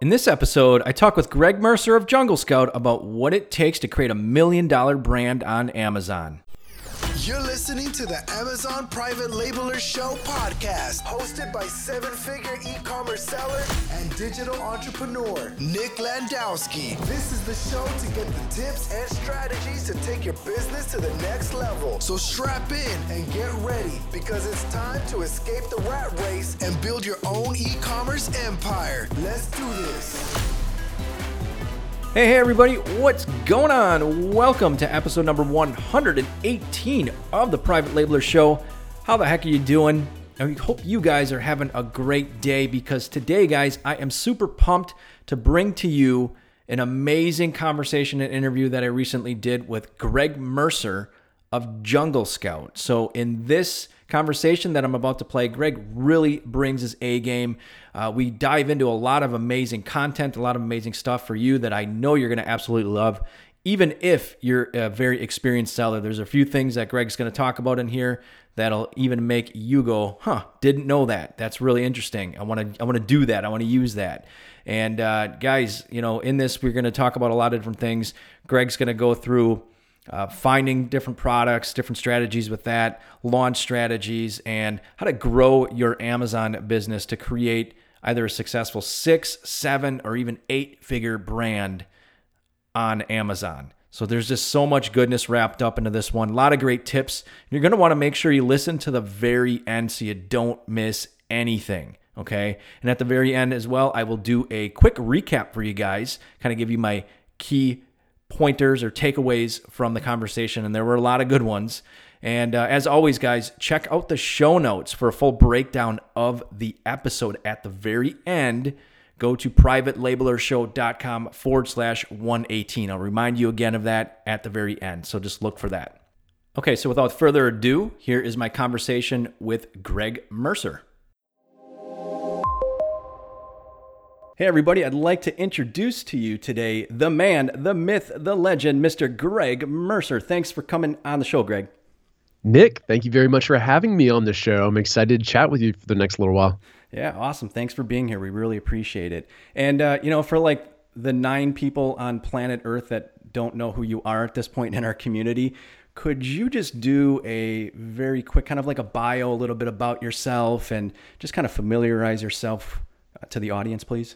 In this episode, I talk with Greg Mercer of Jungle Scout about what it takes to create a million dollar brand on Amazon. You're listening to the Amazon Private Labeler Show podcast, hosted by seven figure e commerce seller and digital entrepreneur Nick Landowski. This is the show to get the tips and strategies to take your business to the next level. So strap in and get ready because it's time to escape the rat race and build your own e commerce empire. Let's do this. Hey, hey, everybody, what's going on? Welcome to episode number 118 of the Private Labeler Show. How the heck are you doing? I hope you guys are having a great day because today, guys, I am super pumped to bring to you an amazing conversation and interview that I recently did with Greg Mercer of Jungle Scout. So, in this conversation that I'm about to play, Greg really brings his A game. Uh, we dive into a lot of amazing content, a lot of amazing stuff for you that I know you're going to absolutely love. Even if you're a very experienced seller, there's a few things that Greg's going to talk about in here that'll even make you go, "Huh, didn't know that. That's really interesting. I want to I want to do that. I want to use that." And uh, guys, you know, in this we're going to talk about a lot of different things. Greg's going to go through uh, finding different products, different strategies with that, launch strategies, and how to grow your Amazon business to create either a successful six, seven, or even eight figure brand on Amazon. So there's just so much goodness wrapped up into this one. A lot of great tips. You're going to want to make sure you listen to the very end so you don't miss anything. Okay. And at the very end as well, I will do a quick recap for you guys, kind of give you my key pointers or takeaways from the conversation, and there were a lot of good ones. And uh, as always, guys, check out the show notes for a full breakdown of the episode at the very end. Go to privatelabelershow.com forward slash 118. I'll remind you again of that at the very end. So just look for that. Okay, so without further ado, here is my conversation with Greg Mercer. Hey, everybody, I'd like to introduce to you today the man, the myth, the legend, Mr. Greg Mercer. Thanks for coming on the show, Greg. Nick, thank you very much for having me on the show. I'm excited to chat with you for the next little while. Yeah, awesome. Thanks for being here. We really appreciate it. And, uh, you know, for like the nine people on planet Earth that don't know who you are at this point in our community, could you just do a very quick kind of like a bio, a little bit about yourself and just kind of familiarize yourself uh, to the audience, please?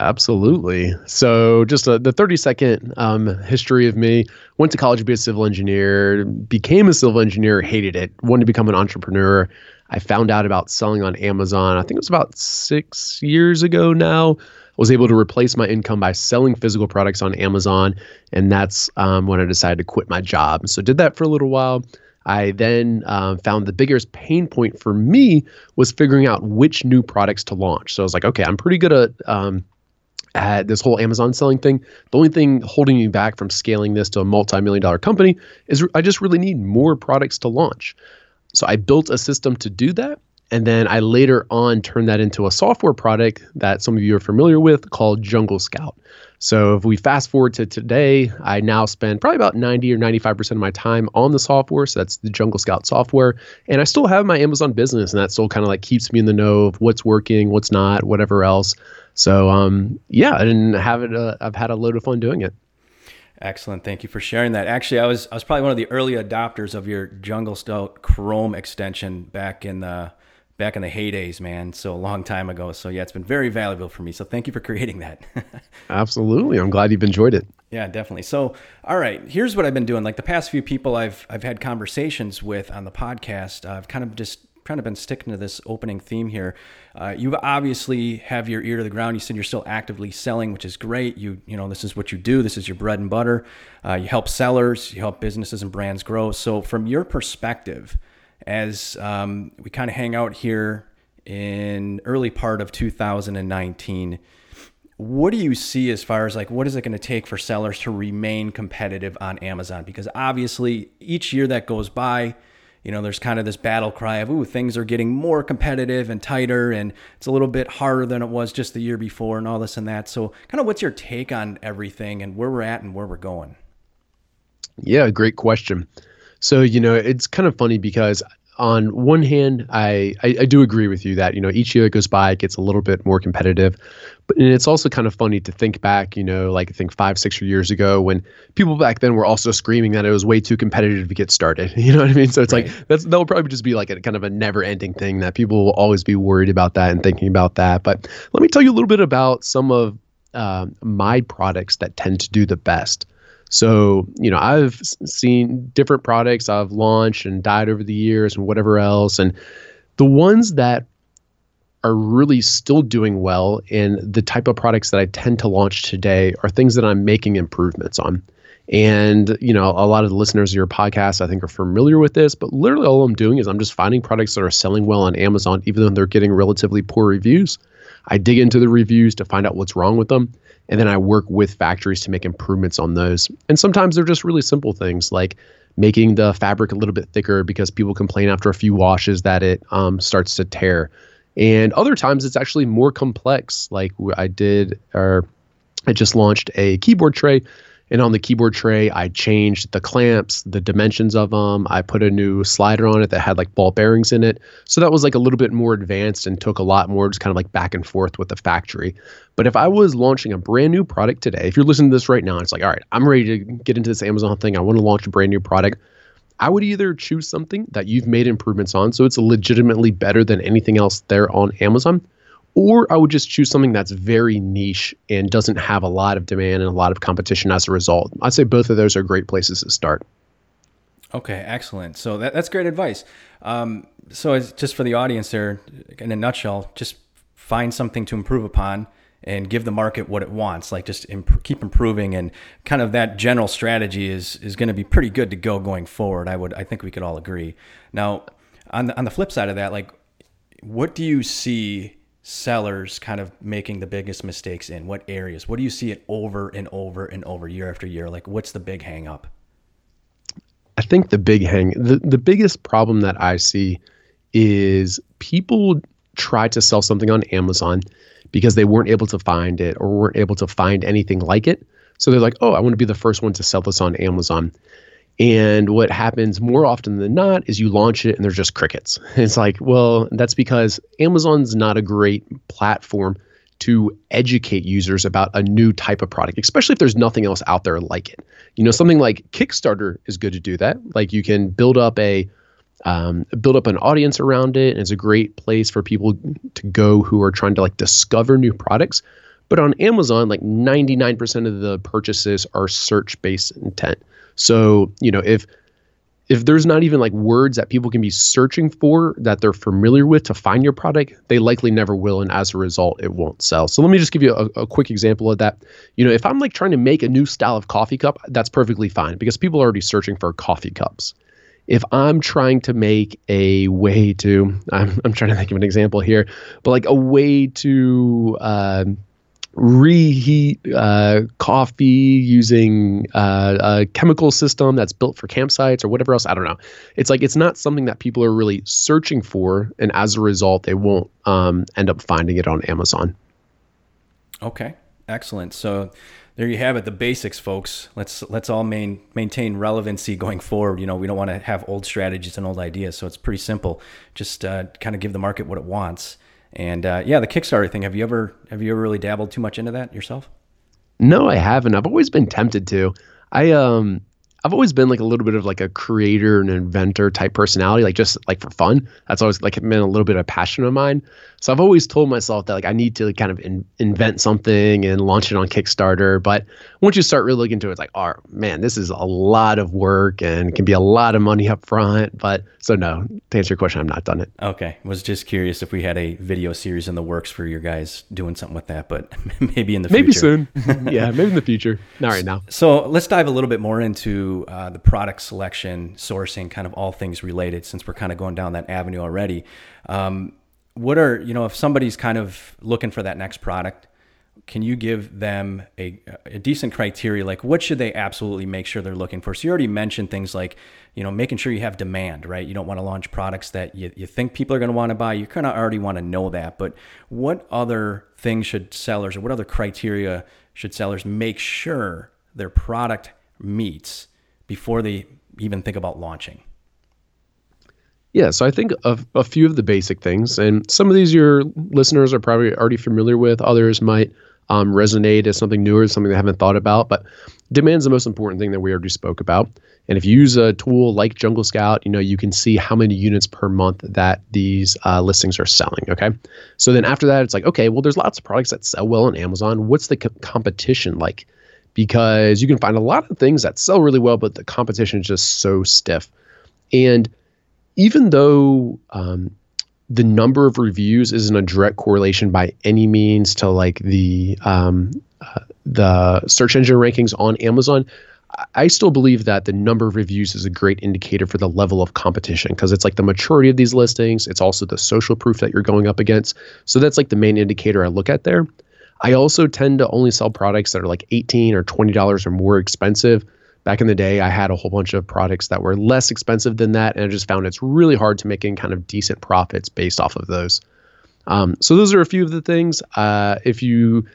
Absolutely. So, just a, the 30 second um, history of me went to college to be a civil engineer, became a civil engineer, hated it, wanted to become an entrepreneur. I found out about selling on Amazon, I think it was about six years ago now. I was able to replace my income by selling physical products on Amazon. And that's um, when I decided to quit my job. So, did that for a little while. I then um, found the biggest pain point for me was figuring out which new products to launch. So I was like, okay, I'm pretty good at um, at this whole Amazon selling thing. The only thing holding me back from scaling this to a multi-million dollar company is I just really need more products to launch. So I built a system to do that. And then I later on turned that into a software product that some of you are familiar with called Jungle Scout. So if we fast forward to today, I now spend probably about 90 or 95% of my time on the software. So that's the Jungle Scout software. And I still have my Amazon business, and that still kind of like keeps me in the know of what's working, what's not, whatever else. So um, yeah, I didn't have it. Uh, I've had a load of fun doing it. Excellent. Thank you for sharing that. Actually, I was I was probably one of the early adopters of your Jungle Scout Chrome extension back in the back in the heydays, man. So a long time ago. So yeah, it's been very valuable for me. So thank you for creating that. Absolutely. I'm glad you've enjoyed it. Yeah, definitely. So, all right, here's what I've been doing. Like the past few people I've I've had conversations with on the podcast, uh, I've kind of just kind of been sticking to this opening theme here. Uh, you obviously have your ear to the ground. You said you're still actively selling, which is great. You you know this is what you do. This is your bread and butter. Uh, you help sellers. You help businesses and brands grow. So from your perspective, as um, we kind of hang out here in early part of 2019 what do you see as far as like what is it going to take for sellers to remain competitive on amazon because obviously each year that goes by you know there's kind of this battle cry of ooh things are getting more competitive and tighter and it's a little bit harder than it was just the year before and all this and that. So kind of what's your take on everything and where we're at and where we're going? Yeah great question. So, you know, it's kind of funny because on one hand, I, I, I do agree with you that you know each year that goes by, it gets a little bit more competitive, but and it's also kind of funny to think back. You know, like I think five, six years ago when people back then were also screaming that it was way too competitive to get started. You know what I mean? So it's right. like that's that'll probably just be like a kind of a never-ending thing that people will always be worried about that and thinking about that. But let me tell you a little bit about some of uh, my products that tend to do the best. So, you know, I've seen different products I've launched and died over the years and whatever else. And the ones that are really still doing well and the type of products that I tend to launch today are things that I'm making improvements on. And, you know, a lot of the listeners of your podcast, I think, are familiar with this, but literally all I'm doing is I'm just finding products that are selling well on Amazon, even though they're getting relatively poor reviews. I dig into the reviews to find out what's wrong with them and then I work with factories to make improvements on those. And sometimes they're just really simple things like making the fabric a little bit thicker because people complain after a few washes that it um, starts to tear. And other times it's actually more complex. Like I did, or I just launched a keyboard tray and on the keyboard tray, I changed the clamps, the dimensions of them. I put a new slider on it that had like ball bearings in it. So that was like a little bit more advanced and took a lot more just kind of like back and forth with the factory. But if I was launching a brand new product today, if you're listening to this right now, it's like, all right, I'm ready to get into this Amazon thing. I want to launch a brand new product. I would either choose something that you've made improvements on, so it's legitimately better than anything else there on Amazon, or I would just choose something that's very niche and doesn't have a lot of demand and a lot of competition as a result. I'd say both of those are great places to start. Okay, excellent. So that, that's great advice. Um, so just for the audience there, in a nutshell, just find something to improve upon and give the market what it wants. Like just imp- keep improving, and kind of that general strategy is is going to be pretty good to go going forward. I would, I think we could all agree. Now, on the on the flip side of that, like, what do you see sellers kind of making the biggest mistakes in? What areas? What do you see it over and over and over year after year? Like what's the big hang up? I think the big hang the, the biggest problem that I see is people try to sell something on Amazon because they weren't able to find it or weren't able to find anything like it. So they're like, "Oh, I want to be the first one to sell this on Amazon." And what happens more often than not is you launch it and there's just crickets. It's like, well, that's because Amazon's not a great platform to educate users about a new type of product, especially if there's nothing else out there like it. You know, something like Kickstarter is good to do that. Like you can build up a um, build up an audience around it, and it's a great place for people to go who are trying to like discover new products. But on Amazon, like 99% of the purchases are search based intent. So, you know, if if there's not even like words that people can be searching for that they're familiar with to find your product, they likely never will. And as a result, it won't sell. So let me just give you a, a, quick example of that. You know, if I'm like trying to make a new style of coffee cup, that's perfectly fine because people are already searching for coffee cups. If I'm trying to make a way to, I'm, I'm trying to think of an example here, but like a way to, um, reheat uh, coffee using uh, a chemical system that's built for campsites or whatever else. I don't know. It's like it's not something that people are really searching for, and as a result, they won't um, end up finding it on Amazon. Okay, excellent. So there you have it, the basics, folks. Let's let's all main, maintain relevancy going forward. You know, we don't want to have old strategies and old ideas, so it's pretty simple. Just uh, kind of give the market what it wants. And uh, yeah, the Kickstarter thing. Have you ever have you ever really dabbled too much into that yourself? No, I haven't. I've always been tempted to. I um I've always been like a little bit of like a creator and inventor type personality, like just like for fun. That's always like been a little bit of a passion of mine. So I've always told myself that like I need to kind of in, invent something and launch it on Kickstarter. But once you start really looking into it, it's like, oh man, this is a lot of work and can be a lot of money up front. But so no, to answer your question, I've not done it. Okay, was just curious if we had a video series in the works for your guys doing something with that, but maybe in the maybe future. Maybe soon. yeah, maybe in the future. Not right now. So let's dive a little bit more into uh, the product selection, sourcing, kind of all things related, since we're kind of going down that avenue already. Um, what are you know if somebody's kind of looking for that next product? Can you give them a, a decent criteria? Like, what should they absolutely make sure they're looking for? So you already mentioned things like, you know, making sure you have demand, right? You don't want to launch products that you, you think people are going to want to buy. You kind of already want to know that. But what other things should sellers or what other criteria should sellers make sure their product meets before they even think about launching? Yeah, so I think of a few of the basic things, and some of these your listeners are probably already familiar with. Others might um, resonate as something newer, something they haven't thought about. But demand is the most important thing that we already spoke about. And if you use a tool like Jungle Scout, you know you can see how many units per month that these uh, listings are selling. Okay, so then after that, it's like okay, well, there's lots of products that sell well on Amazon. What's the co- competition like? Because you can find a lot of things that sell really well, but the competition is just so stiff. And even though um, the number of reviews isn't a direct correlation by any means to like the um, uh, the search engine rankings on Amazon, I still believe that the number of reviews is a great indicator for the level of competition because it's like the maturity of these listings. It's also the social proof that you're going up against. So that's like the main indicator I look at there. I also tend to only sell products that are like 18 or $20 or more expensive back in the day, I had a whole bunch of products that were less expensive than that, and I just found it's really hard to make any kind of decent profits based off of those. Um, so those are a few of the things. Uh, if you,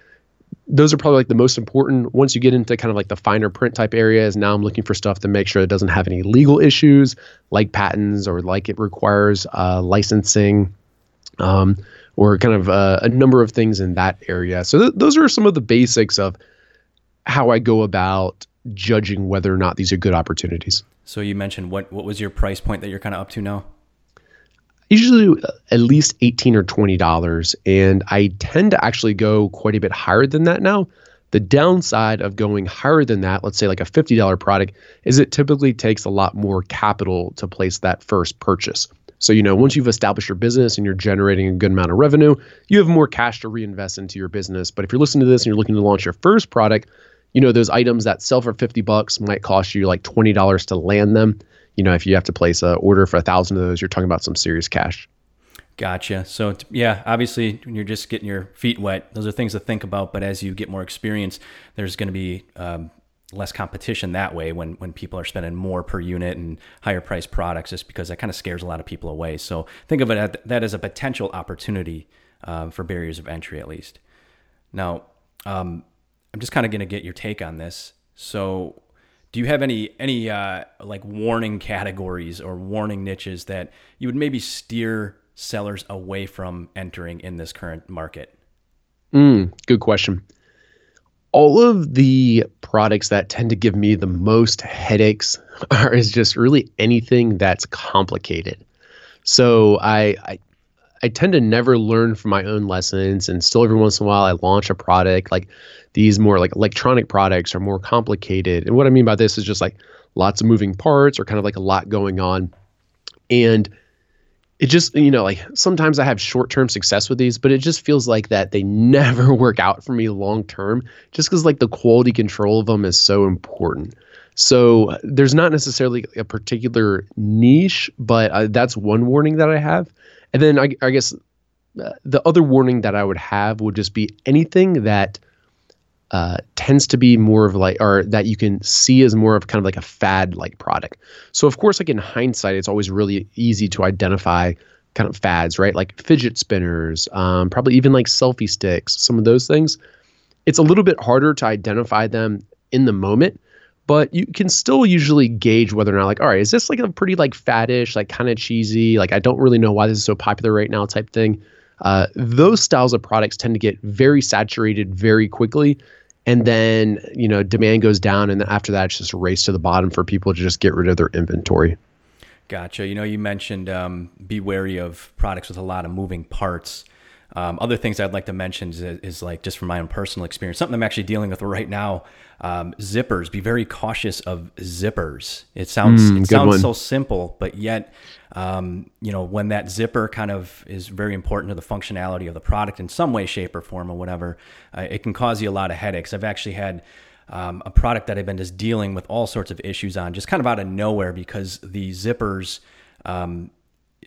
those are probably like the most important. Once you get into kind of like the finer print type areas, now I'm looking for stuff to make sure it doesn't have any legal issues, like patents or like it requires uh, licensing. Um, or kind of uh, a number of things in that area. So th- those are some of the basics of how I go about judging whether or not these are good opportunities. So you mentioned what what was your price point that you're kind of up to now? Usually uh, at least eighteen or twenty dollars, and I tend to actually go quite a bit higher than that now. The downside of going higher than that, let's say like a fifty dollar product, is it typically takes a lot more capital to place that first purchase. So, you know, once you've established your business and you're generating a good amount of revenue, you have more cash to reinvest into your business. But if you're listening to this and you're looking to launch your first product, you know, those items that sell for 50 bucks might cost you like $20 to land them. You know, if you have to place a order for a thousand of those, you're talking about some serious cash. Gotcha. So yeah, obviously when you're just getting your feet wet, those are things to think about. But as you get more experience, there's going to be um, less competition that way when when people are spending more per unit and higher priced products, just because that kind of scares a lot of people away. So think of it that as a potential opportunity uh, for barriers of entry, at least. Now, um, I'm just kind of going to get your take on this. So, do you have any any uh, like warning categories or warning niches that you would maybe steer sellers away from entering in this current market? Mm, good question. All of the products that tend to give me the most headaches are is just really anything that's complicated. So I, I I tend to never learn from my own lessons, and still every once in a while I launch a product. Like these more like electronic products are more complicated, and what I mean by this is just like lots of moving parts or kind of like a lot going on, and it just you know like sometimes I have short term success with these, but it just feels like that they never work out for me long term, just because like the quality control of them is so important. So there's not necessarily a particular niche, but uh, that's one warning that I have. And then I, I guess uh, the other warning that I would have would just be anything that uh, tends to be more of like, or that you can see as more of kind of like a fad like product. So, of course, like in hindsight, it's always really easy to identify kind of fads, right? Like fidget spinners, um, probably even like selfie sticks, some of those things. It's a little bit harder to identify them in the moment but you can still usually gauge whether or not like all right is this like a pretty like faddish like kind of cheesy like i don't really know why this is so popular right now type thing. Uh, those styles of products tend to get very saturated very quickly and then you know demand goes down and then after that it's just a race to the bottom for people to just get rid of their inventory. Gotcha. You know you mentioned um, be wary of products with a lot of moving parts um, other things I'd like to mention is, is, like just from my own personal experience, something I'm actually dealing with right now. Um, zippers. Be very cautious of zippers. It sounds mm, it sounds one. so simple, but yet, um, you know, when that zipper kind of is very important to the functionality of the product in some way, shape, or form, or whatever, uh, it can cause you a lot of headaches. I've actually had. Um, a product that I've been just dealing with all sorts of issues on, just kind of out of nowhere because the zippers um,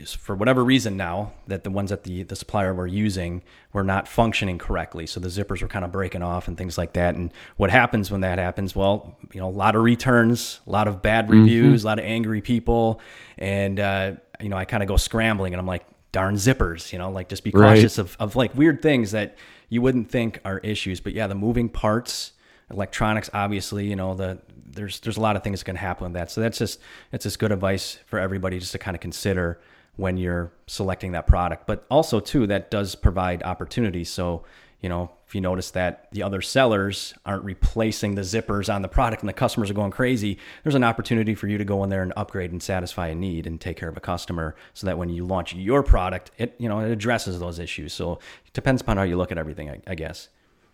for whatever reason now that the ones that the, the supplier were using were not functioning correctly. So the zippers were kind of breaking off and things like that. And what happens when that happens? Well, you know, a lot of returns, a lot of bad mm-hmm. reviews, mm-hmm. a lot of angry people. And, uh, you know, I kind of go scrambling and I'm like, darn zippers, you know, like just be cautious right. of, of like weird things that you wouldn't think are issues. But yeah, the moving parts, electronics, obviously, you know, the, there's, there's a lot of things that can happen with that. So that's just, it's just good advice for everybody just to kind of consider when you're selecting that product. But also too, that does provide opportunities. So, you know, if you notice that the other sellers aren't replacing the zippers on the product and the customers are going crazy, there's an opportunity for you to go in there and upgrade and satisfy a need and take care of a customer so that when you launch your product, it, you know, it addresses those issues. So it depends upon how you look at everything, I, I guess.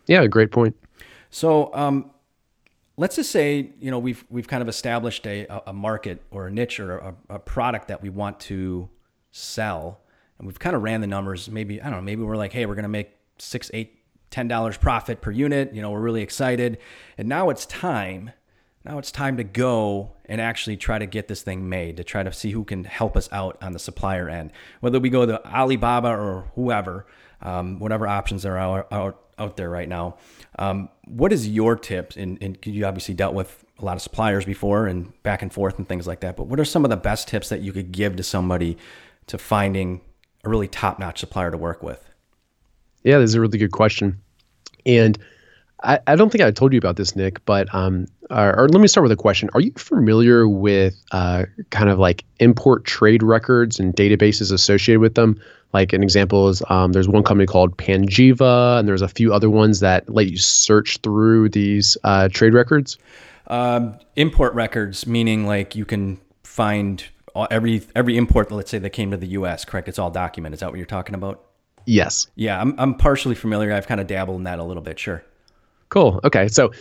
Yeah, great point. So, um, let's just say you know we've we've kind of established a, a market or a niche or a, a, product that we want to sell and we've kind of ran the numbers maybe i don't know maybe we're like hey we're going to make six eight ten dollars profit per unit you know we're really excited and now it's time now it's time to go and actually try to get this thing made to try to see who can help us out on the supplier end whether we go to alibaba or whoever um, whatever options are out, out, out there right now um, what is your tips? And, and you obviously dealt with a lot of suppliers before and back and forth and things like that. But what are some of the best tips that you could give to somebody to finding a really top notch supplier to work with? Yeah, that's a really good question. And I, I don't think I told you about this, Nick, but um, or, or, let me start with a question. Are you familiar with uh, kind of like import trade records and databases associated with them? Like an example is um, there's one company called Panjiva, and there's a few other ones that let you search through these uh, trade records. Um, import records, meaning like you can find every every import, let's say that came to the U.S. Correct? It's all documented. Is that what you're talking about? Yes. Yeah, I'm I'm partially familiar. I've kind of dabbled in that a little bit. Sure. Cool. Okay. So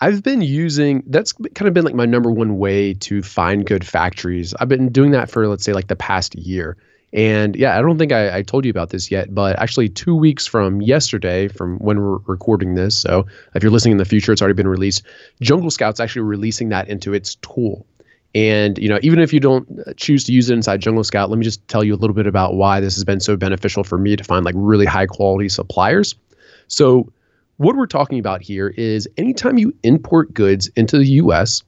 I've been using that's kind of been like my number one way to find good factories. I've been doing that for let's say like the past year. And yeah, I don't think I, I, told you about this yet, but actually, two weeks from yesterday, from when we're recording this, so if you're listening in the future, it's already been released. Jungle Scout's actually releasing that into its tool. And you know, even if you don't choose to use it inside Jungle Scout, let me just tell you a little bit about why this has been so beneficial for me to find like really high quality suppliers. So, what we're talking about here is anytime you import goods into the U.S.,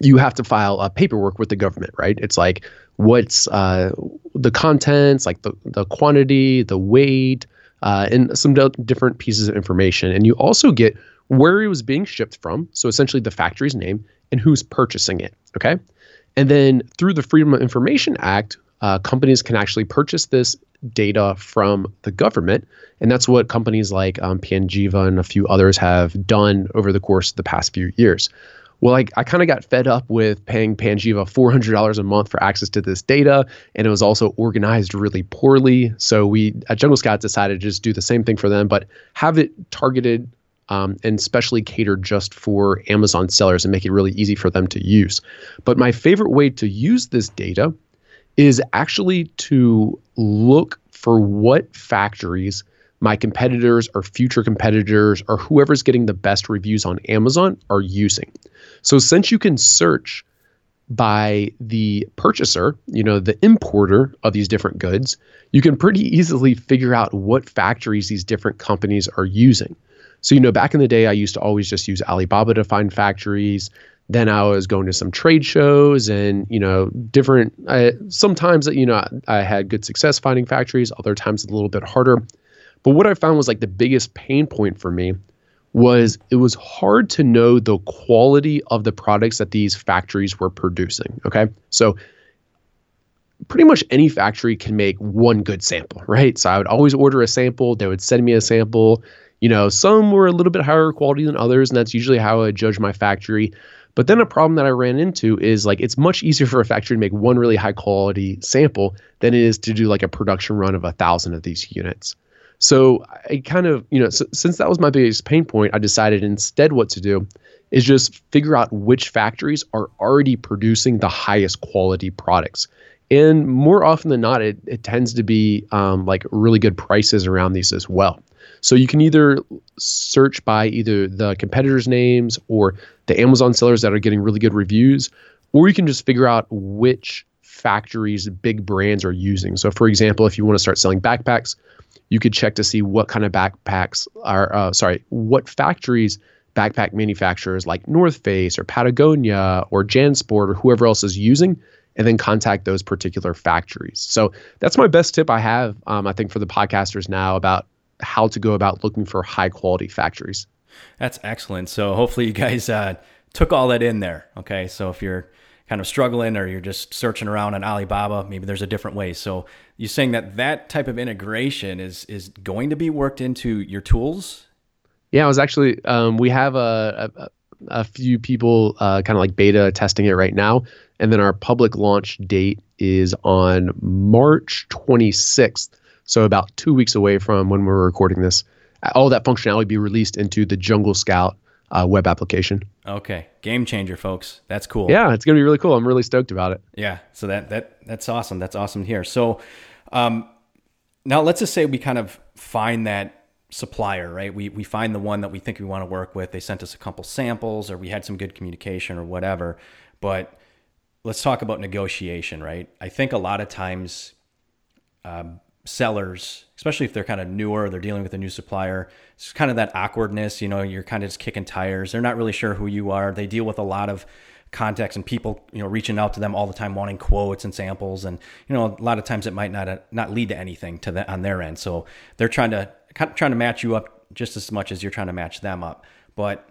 you have to file a paperwork with the government, right? It's like what's uh, the contents, like the, the quantity, the weight, uh, and some different pieces of information. And you also get where it was being shipped from. So essentially the factory's name and who's purchasing it. Okay. And then through the Freedom of Information Act, uh, companies can actually purchase this data from the government. And that's what companies like um, Panjiva and a few others have done over the course of the past few years well, I, I kind of got fed up with paying Panjiva $400 a month for access to this data, and it was also organized really poorly. So we at Jungle Scout decided to just do the same thing for them, but have it targeted um, and specially catered just for Amazon sellers and make it really easy for them to use. But my favorite way to use this data is actually to look for what factories my competitors or future competitors or whoever's getting the best reviews on Amazon are using. So since you can search by the purchaser, you know, the importer of these different goods, you can pretty easily figure out what factories these different companies are using. So, you know, back in the day, I used to always just use Alibaba to find factories. Then I was going to some trade shows and, you know, different, uh, sometimes, you know, I had good success finding factories, other times a little bit harder. But what I found was like the biggest pain point for me was it was hard to know the quality of the products that these factories were producing. Okay. So pretty much any factory can make one good sample, right? So I would always order a sample, they would send me a sample. You know, some were a little bit higher quality than others, and that's usually how I judge my factory. But then a problem that I ran into is like it's much easier for a factory to make one really high quality sample than it is to do like a production run of a thousand of these units. So I kind of, you know, so, since that was my biggest pain point, I decided instead what to do is just figure out which factories are already producing the highest quality products. And more often than not, it, it tends to be um, like really good prices around these as well. So you can either search by either the competitors' names or the Amazon sellers that are getting really good reviews, or you can just figure out which factories big brands are using. So, for example, if you want to start selling backpacks, you could check to see what kind of backpacks are, uh, sorry, what factories backpack manufacturers like North Face or Patagonia or JanSport or whoever else is using, and then contact those particular factories. So that's my best tip I have, um, I think, for the podcasters now about how to go about looking for high quality factories. That's excellent. So hopefully you guys uh, took all that in there. Okay, so if you're kind of struggling or you're just searching around on Alibaba, maybe there's a different way. So you're saying that that type of integration is is going to be worked into your tools? Yeah, I was actually um, we have a, a, a few people uh, kind of like beta testing it right now, and then our public launch date is on March 26th. So about two weeks away from when we're recording this. All that functionality will be released into the Jungle Scout uh, web application. Okay, game changer, folks. That's cool. Yeah, it's gonna be really cool. I'm really stoked about it. Yeah, so that that that's awesome. That's awesome here. So, um, now let's just say we kind of find that supplier, right? We we find the one that we think we want to work with. They sent us a couple samples, or we had some good communication, or whatever. But let's talk about negotiation, right? I think a lot of times. Um, sellers, especially if they're kind of newer, they're dealing with a new supplier. It's kind of that awkwardness, you know, you're kind of just kicking tires. They're not really sure who you are. They deal with a lot of contacts and people, you know, reaching out to them all the time, wanting quotes and samples. And, you know, a lot of times it might not, uh, not lead to anything to that on their end. So they're trying to, kind of trying to match you up just as much as you're trying to match them up. But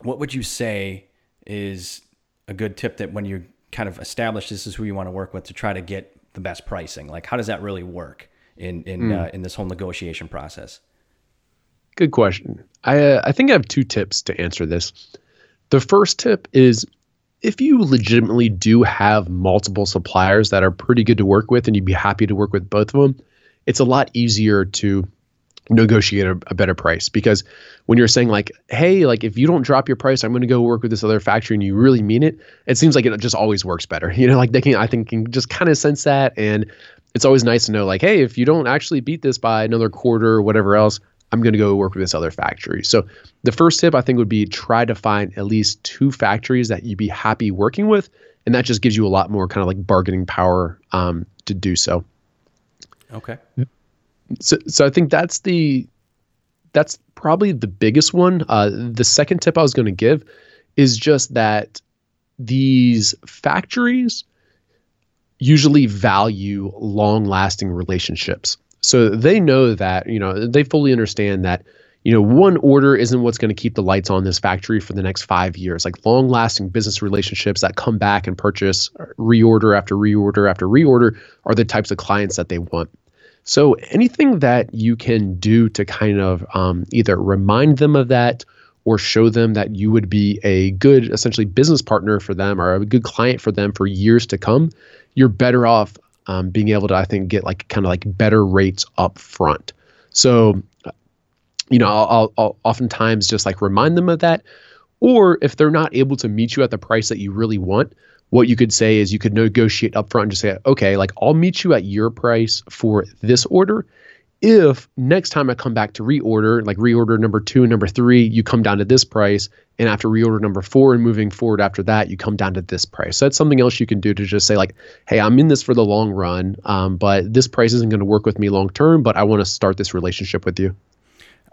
what would you say is a good tip that when you kind of establish this is who you want to work with to try to get the best pricing? Like, how does that really work? In in mm. uh, in this whole negotiation process? Good question. I uh, I think I have two tips to answer this. The first tip is if you legitimately do have multiple suppliers that are pretty good to work with and you'd be happy to work with both of them, it's a lot easier to negotiate a, a, better price because when you're saying like hey like if you don't drop your price i'm going to go work with this other factory and you really mean it it seems like it just always works better you know like they can i think can just kind of sense that and it's always nice to know like, hey, if you don't actually beat this by another quarter or whatever else, I'm going to go work with this other factory. So the first tip I think would be try to find at least two factories that you'd be happy working with, and that just gives you a lot more kind of like bargaining power um, to do so. Okay. So so I think that's the that's probably the biggest one. Uh, the second tip I was going to give is just that these factories usually value long lasting relationships. So they know that, you know, they fully understand that, you know, one order isn't what's going to keep the lights on this factory for the next five years. Like long lasting business relationships that come back and purchase reorder after reorder after reorder are the types of clients that they want. So anything that you can do to kind of um, either remind them of that or show them that you would be a good essentially business partner for them or a good client for them for years to come you're better off um, being able to, I think, get like kind of like better rates up front. So, you know, I'll, I'll, I'll oftentimes just like remind them of that. Or if they're not able to meet you at the price that you really want, what you could say is you could negotiate upfront and just say, okay, like I'll meet you at your price for this order if next time I come back to reorder, like reorder number two and number three, you come down to this price, and after reorder number four and moving forward after that, you come down to this price. So that's something else you can do to just say like, hey, I'm in this for the long run, um, but this price isn't going to work with me long term, but I want to start this relationship with you.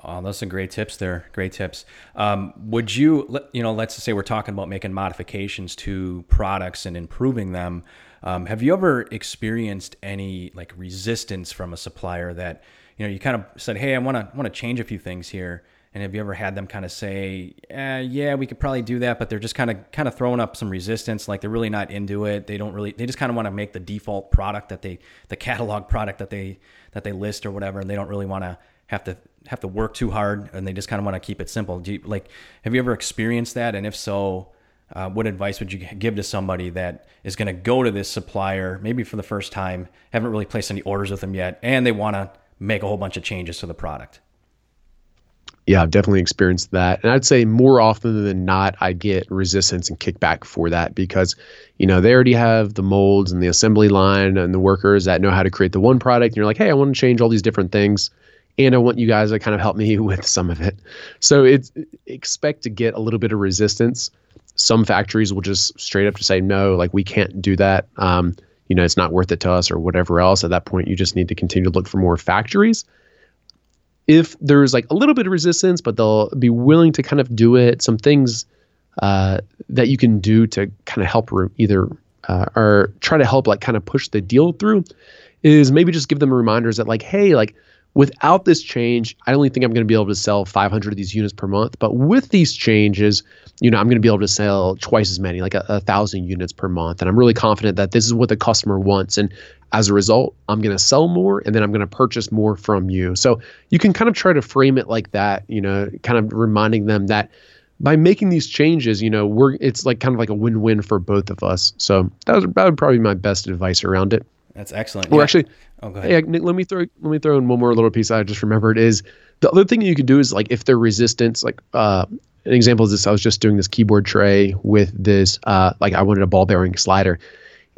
Oh, those are great tips there. Great tips. Um, would you, you know, let's say we're talking about making modifications to products and improving them. Um, have you ever experienced any like resistance from a supplier that you know you kind of said, "Hey, I want to want to change a few things here," and have you ever had them kind of say, eh, "Yeah, we could probably do that," but they're just kind of kind of throwing up some resistance, like they're really not into it. They don't really. They just kind of want to make the default product that they, the catalog product that they that they list or whatever, and they don't really want to have to have to work too hard, and they just kind of want to keep it simple. Do you, like, have you ever experienced that? And if so, uh, what advice would you give to somebody that is going to go to this supplier maybe for the first time haven't really placed any orders with them yet and they want to make a whole bunch of changes to the product yeah i've definitely experienced that and i'd say more often than not i get resistance and kickback for that because you know they already have the molds and the assembly line and the workers that know how to create the one product and you're like hey i want to change all these different things and I want you guys to kind of help me with some of it. So it's expect to get a little bit of resistance. Some factories will just straight up to say no like we can't do that. Um, you know it's not worth it to us or whatever else. At that point you just need to continue to look for more factories. If there's like a little bit of resistance but they'll be willing to kind of do it some things uh, that you can do to kind of help either uh, or try to help like kind of push the deal through is maybe just give them reminders that like hey like without this change i only think i'm going to be able to sell 500 of these units per month but with these changes you know, I'm going to be able to sell twice as many, like a, a thousand units per month. And I'm really confident that this is what the customer wants. And as a result, I'm going to sell more and then I'm going to purchase more from you. So you can kind of try to frame it like that, you know, kind of reminding them that by making these changes, you know, we're it's like kind of like a win-win for both of us. So that, was, that would probably be my best advice around it. That's excellent. Or yeah. actually, oh, go ahead. Yeah, Nick, let me throw let me throw in one more little piece I just remembered is the other thing you can do is like if they're resistance, like uh, an example is this: I was just doing this keyboard tray with this, uh, like I wanted a ball bearing slider,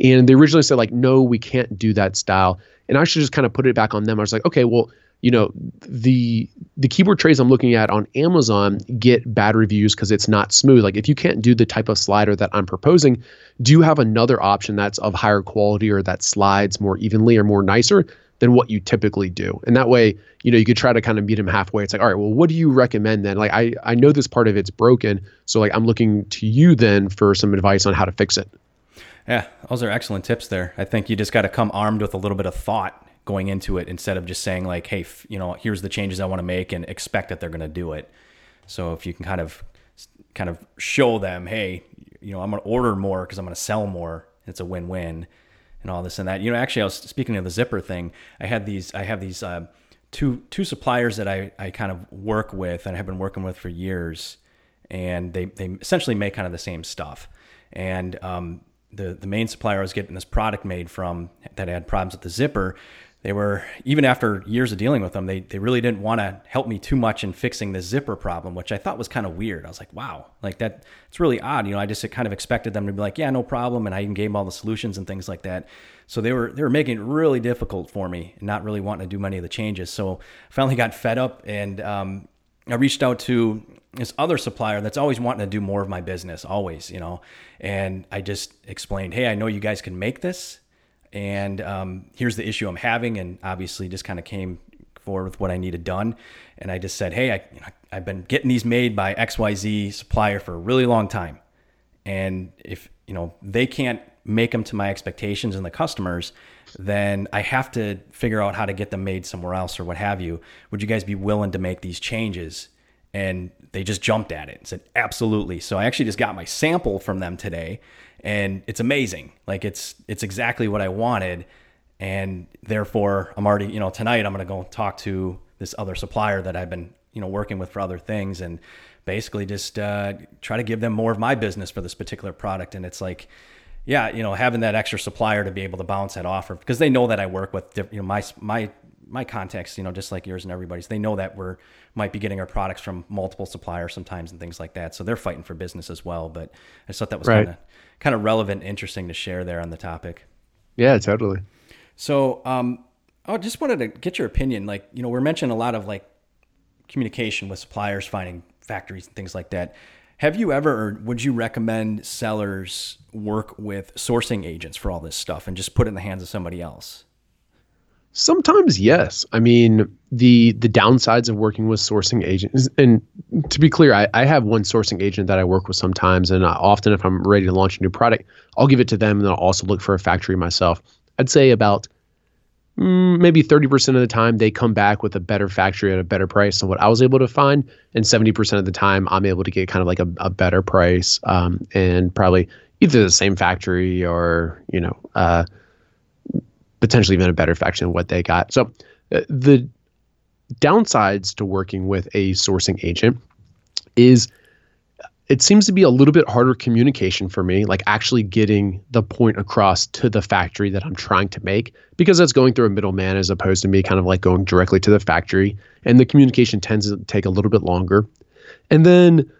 and they originally said like, no, we can't do that style, and I should just kind of put it back on them. I was like, okay, well, you know the the keyboard trays I'm looking at on Amazon get bad reviews because it's not smooth. Like if you can't do the type of slider that I'm proposing, do you have another option that's of higher quality or that slides more evenly or more nicer than what you typically do? And that way, you know, you could try to kind of meet them halfway. It's like, all right, well, what do you recommend then? Like I I know this part of it's broken, so like I'm looking to you then for some advice on how to fix it. Yeah, those are excellent tips there. I think you just got to come armed with a little bit of thought going into it instead of just saying like, hey, f- you know, here's the changes I want to make and expect that they're going to do it. So if you can kind of kind of show them, hey, you know, I'm going to order more because I'm going to sell more. It's a win-win, and all this and that. You know, actually, I was speaking of the zipper thing. I had these. I have these uh, two two suppliers that I I kind of work with and have been working with for years, and they they essentially make kind of the same stuff. And um, the the main supplier I was getting this product made from that had problems with the zipper they were even after years of dealing with them they, they really didn't want to help me too much in fixing the zipper problem which i thought was kind of weird. I was like wow. Like that it's really odd you know i just kind of expected them to be like yeah no problem and i even gave them all the solutions and things like that. So they were they were making it really difficult for me and not really wanting to do many of the changes. So I finally got fed up and um, i reached out to this other supplier that's always wanting to do more of my business always you know and i just explained hey i know you guys can make this and um, here's the issue I'm having, and obviously just kind of came forward with what I needed done, and I just said, hey, I, you know, I've been getting these made by XYZ supplier for a really long time, and if you know they can't make them to my expectations and the customers, then I have to figure out how to get them made somewhere else or what have you. Would you guys be willing to make these changes? And they just jumped at it and said, absolutely. So I actually just got my sample from them today and it's amazing. Like it's it's exactly what I wanted, and therefore I'm already you know tonight I'm gonna go talk to this other supplier that I've been you know working with for other things and basically just uh, try to give them more of my business for this particular product. And it's like, yeah, you know, having that extra supplier to be able to bounce that offer because they know that I work with you know my my my context, you know, just like yours and everybody's, they know that we're might be getting our products from multiple suppliers sometimes and things like that. So they're fighting for business as well. But I just thought that was right. kind of kind of relevant, interesting to share there on the topic. Yeah, totally. So, um, I just wanted to get your opinion. Like, you know, we're mentioning a lot of like communication with suppliers, finding factories and things like that. Have you ever, or would you recommend sellers work with sourcing agents for all this stuff and just put it in the hands of somebody else? Sometimes yes. I mean, the the downsides of working with sourcing agents, and to be clear, I, I have one sourcing agent that I work with sometimes, and often if I'm ready to launch a new product, I'll give it to them, and I'll also look for a factory myself. I'd say about mm, maybe 30% of the time they come back with a better factory at a better price than what I was able to find, and 70% of the time I'm able to get kind of like a, a better price, um, and probably either the same factory or you know. Uh, potentially even a better faction than what they got. So uh, the downsides to working with a sourcing agent is it seems to be a little bit harder communication for me, like actually getting the point across to the factory that I'm trying to make, because that's going through a middleman as opposed to me kind of like going directly to the factory. And the communication tends to take a little bit longer. And then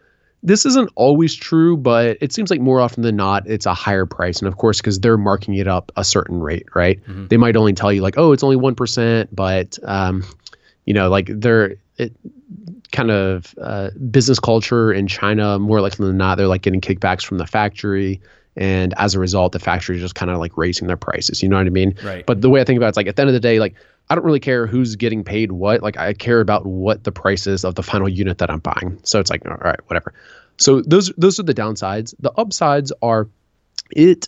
this isn't always true, but it seems like more often than not, it's a higher price. And of course, because they're marking it up a certain rate, right? Mm-hmm. They might only tell you like, oh, it's only 1%, but, um, you know, like they're it, kind of uh, business culture in China, more likely than not, they're like getting kickbacks from the factory. And as a result, the factory is just kind of like raising their prices. You know what I mean? Right. But the way I think about it, it's like at the end of the day, like I don't really care who's getting paid what. Like I care about what the price is of the final unit that I'm buying. So it's like, all right, whatever. So those those are the downsides. The upsides are it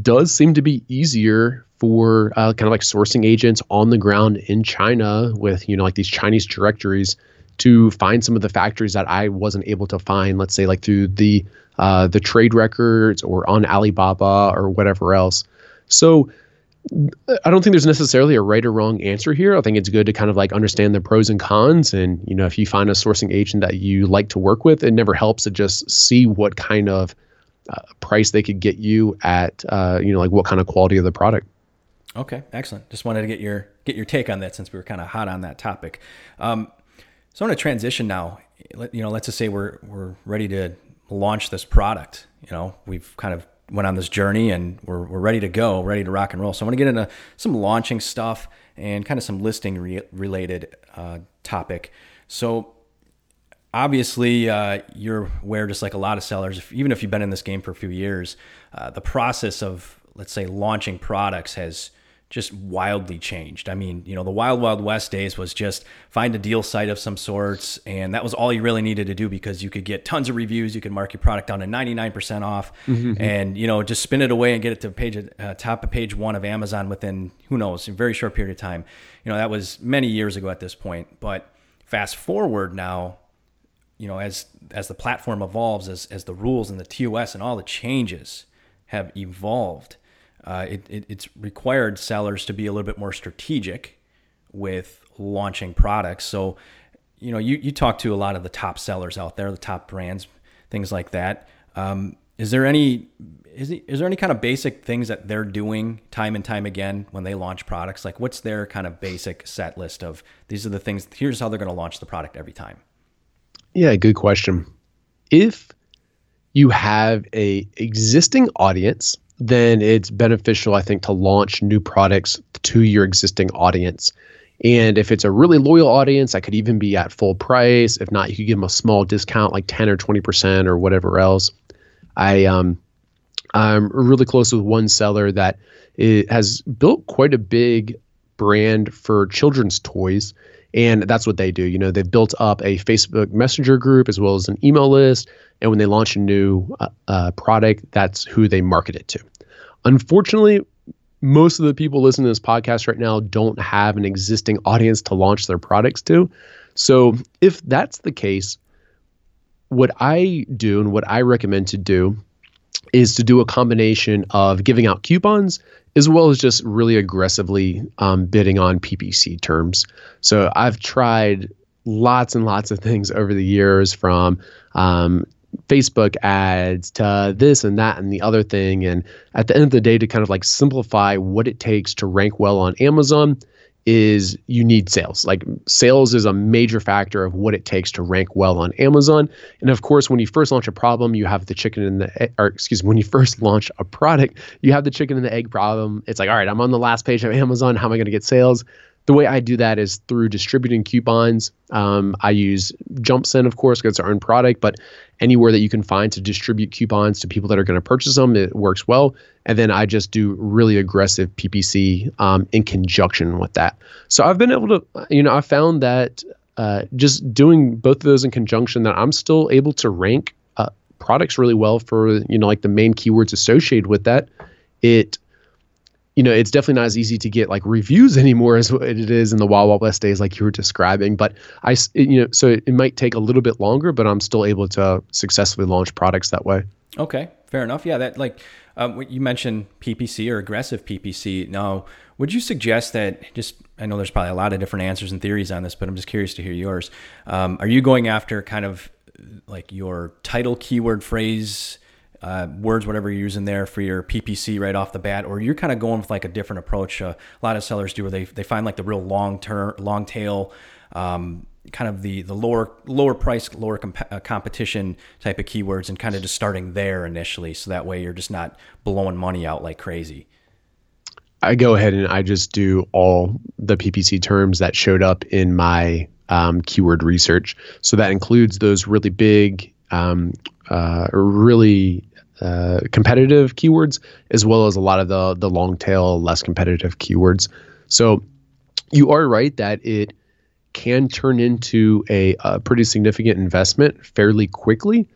does seem to be easier for uh, kind of like sourcing agents on the ground in China with you know like these Chinese directories to find some of the factories that I wasn't able to find, let's say like through the uh, the trade records or on Alibaba or whatever else. So I don't think there's necessarily a right or wrong answer here. I think it's good to kind of like understand the pros and cons. And, you know, if you find a sourcing agent that you like to work with, it never helps to just see what kind of uh, price they could get you at, uh, you know, like what kind of quality of the product. Okay, excellent. Just wanted to get your get your take on that since we were kind of hot on that topic. Um, so I'm going to transition now. You know, let's just say we're we're ready to launch this product. You know, we've kind of went on this journey and we're, we're ready to go, ready to rock and roll. So I'm going to get into some launching stuff and kind of some listing re- related uh, topic. So obviously, uh, you're aware, just like a lot of sellers, if, even if you've been in this game for a few years, uh, the process of let's say launching products has just wildly changed. I mean, you know, the Wild Wild West days was just find a deal site of some sorts, and that was all you really needed to do because you could get tons of reviews. You could mark your product down to 99% off, mm-hmm. and you know, just spin it away and get it to page uh, top of page one of Amazon within who knows a very short period of time. You know, that was many years ago at this point. But fast forward now, you know, as as the platform evolves, as as the rules and the TOS and all the changes have evolved uh, it, it, it's required sellers to be a little bit more strategic with launching products. So, you know, you, you talk to a lot of the top sellers out there, the top brands, things like that. Um, is there any is, is there any kind of basic things that they're doing time and time again when they launch products? Like, what's their kind of basic set list of these are the things? Here's how they're going to launch the product every time. Yeah, good question. If you have a existing audience then it's beneficial, I think, to launch new products to your existing audience. And if it's a really loyal audience, I could even be at full price. If not, you could give them a small discount, like 10 or 20% or whatever else. I um, I'm really close with one seller that has built quite a big brand for children's toys. And that's what they do. You know, they've built up a Facebook Messenger group as well as an email list. And when they launch a new uh, uh, product, that's who they market it to. Unfortunately, most of the people listening to this podcast right now don't have an existing audience to launch their products to. So, if that's the case, what I do and what I recommend to do is to do a combination of giving out coupons as well as just really aggressively um, bidding on PPC terms. So I've tried lots and lots of things over the years from um, Facebook ads to this and that and the other thing. And at the end of the day, to kind of like simplify what it takes to rank well on Amazon is you need sales. Like sales is a major factor of what it takes to rank well on Amazon. And of course, when you first launch a problem, you have the chicken and the or excuse me, when you first launch a product, you have the chicken and the egg problem. It's like, all right, I'm on the last page of Amazon. How am I going to get sales? The way I do that is through distributing coupons. Um, I use JumpSend, of course, because it's our own product, but anywhere that you can find to distribute coupons to people that are going to purchase them, it works well. And then I just do really aggressive PPC um, in conjunction with that. So I've been able to, you know, I found that uh, just doing both of those in conjunction, that I'm still able to rank uh, products really well for, you know, like the main keywords associated with that. It you know, it's definitely not as easy to get like reviews anymore as it is in the Wild Wild West days, like you were describing. But I, you know, so it, it might take a little bit longer, but I'm still able to successfully launch products that way. Okay, fair enough. Yeah, that like um, you mentioned PPC or aggressive PPC. Now, would you suggest that just I know there's probably a lot of different answers and theories on this, but I'm just curious to hear yours. Um, are you going after kind of like your title keyword phrase? Uh, words, whatever you're using there for your PPC right off the bat, or you're kind of going with like a different approach. Uh, a lot of sellers do where they, they find like the real long term, long tail, um, kind of the, the lower lower price, lower comp- uh, competition type of keywords, and kind of just starting there initially, so that way you're just not blowing money out like crazy. I go ahead and I just do all the PPC terms that showed up in my um, keyword research. So that includes those really big, um, uh, really uh, competitive keywords as well as a lot of the the long tail less competitive keywords so you are right that it can turn into a, a pretty significant investment fairly quickly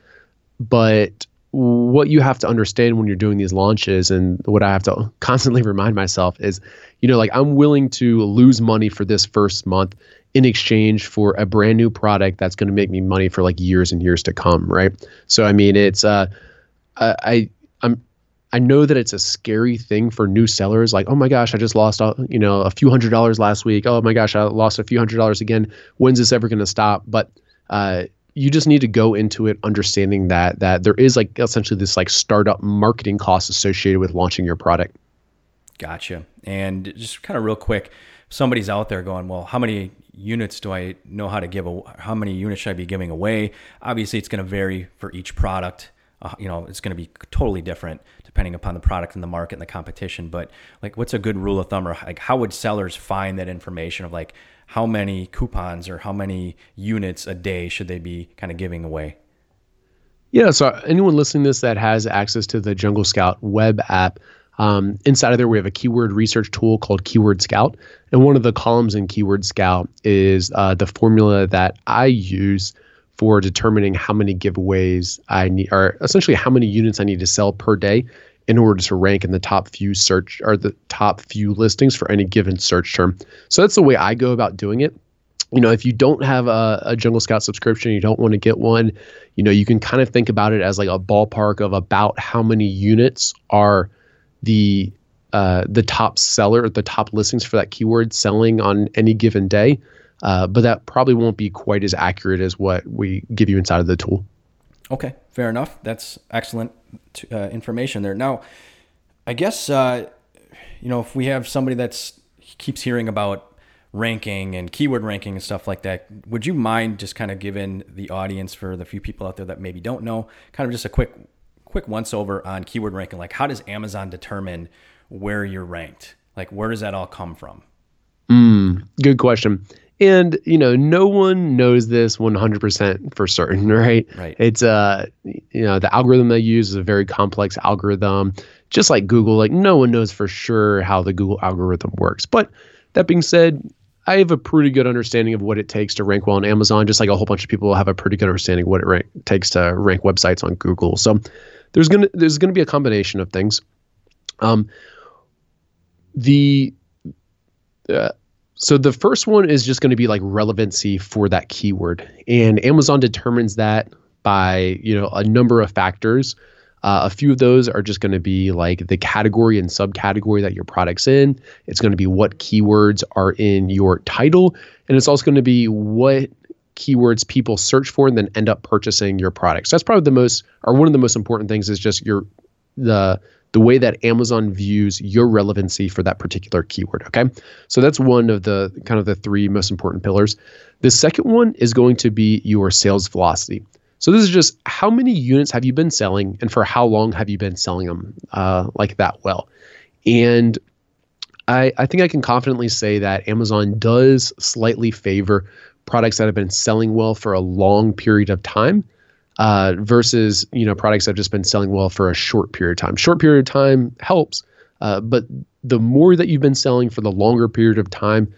but what you have to understand when you're doing these launches and what I have to constantly remind myself is, you know, like I'm willing to lose money for this first month in exchange for a brand new product that's going to make me money for like years and years to come, right? So I mean, it's uh, I I'm I know that it's a scary thing for new sellers. Like, oh my gosh, I just lost, you know, a few hundred dollars last week. Oh my gosh, I lost a few hundred dollars again. When's this ever going to stop? But uh, you just need to go into it understanding that that there is like essentially this like startup marketing cost associated with launching your product. Gotcha. And just kind of real quick, somebody's out there going, well, how many units do I know how to give? A, how many units should I be giving away? Obviously, it's going to vary for each product. Uh, you know, it's going to be totally different depending upon the product and the market and the competition. But like, what's a good rule of thumb, or like, how would sellers find that information of like how many coupons or how many units a day should they be kind of giving away? Yeah, so anyone listening to this that has access to the Jungle Scout web app, um, inside of there, we have a keyword research tool called Keyword Scout. And one of the columns in Keyword Scout is uh, the formula that I use for determining how many giveaways I need, or essentially how many units I need to sell per day in order to rank in the top few search or the top few listings for any given search term. So that's the way I go about doing it. You know, if you don't have a, a Jungle Scout subscription, you don't want to get one, you know, you can kind of think about it as like a ballpark of about how many units are the uh, the top seller, the top listings for that keyword selling on any given day. Uh, but that probably won't be quite as accurate as what we give you inside of the tool. Okay, fair enough. That's excellent uh, information there. Now, I guess uh, you know if we have somebody that's keeps hearing about ranking and keyword ranking and stuff like that, would you mind just kind of giving the audience for the few people out there that maybe don't know, kind of just a quick quick once over on keyword ranking? Like, how does Amazon determine where you're ranked? Like, where does that all come from? Mm, good question. And you know, no one knows this 100% for certain, right? Right. It's uh, you know, the algorithm they use is a very complex algorithm, just like Google. Like, no one knows for sure how the Google algorithm works. But that being said, I have a pretty good understanding of what it takes to rank well on Amazon, just like a whole bunch of people have a pretty good understanding of what it rank, takes to rank websites on Google. So there's gonna there's gonna be a combination of things. Um, the uh, so the first one is just going to be like relevancy for that keyword, and Amazon determines that by you know a number of factors. Uh, a few of those are just going to be like the category and subcategory that your product's in. It's going to be what keywords are in your title, and it's also going to be what keywords people search for and then end up purchasing your products. So that's probably the most or one of the most important things is just your the the way that Amazon views your relevancy for that particular keyword. Okay. So that's one of the kind of the three most important pillars. The second one is going to be your sales velocity. So this is just how many units have you been selling and for how long have you been selling them uh, like that well? And I, I think I can confidently say that Amazon does slightly favor products that have been selling well for a long period of time uh, versus you know products that have just been selling well for a short period of time. Short period of time helps, uh, but the more that you've been selling for the longer period of time,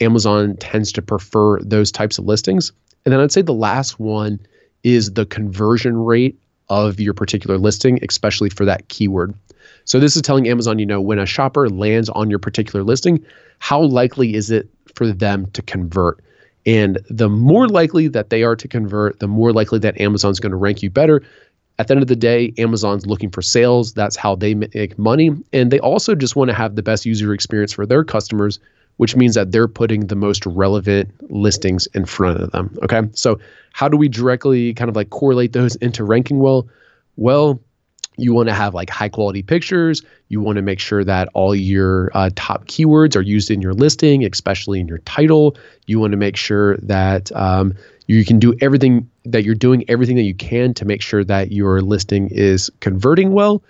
Amazon tends to prefer those types of listings. And then I'd say the last one is the conversion rate of your particular listing, especially for that keyword. So this is telling Amazon, you know, when a shopper lands on your particular listing, how likely is it for them to convert? And the more likely that they are to convert, the more likely that Amazon's going to rank you better. At the end of the day, Amazon's looking for sales. That's how they make money. And they also just want to have the best user experience for their customers, which means that they're putting the most relevant listings in front of them. Okay. So, how do we directly kind of like correlate those into ranking well? Well, you want to have like high quality pictures. You want to make sure that all your uh, top keywords are used in your listing, especially in your title. You want to make sure that um, you can do everything that you're doing everything that you can to make sure that your listing is converting well.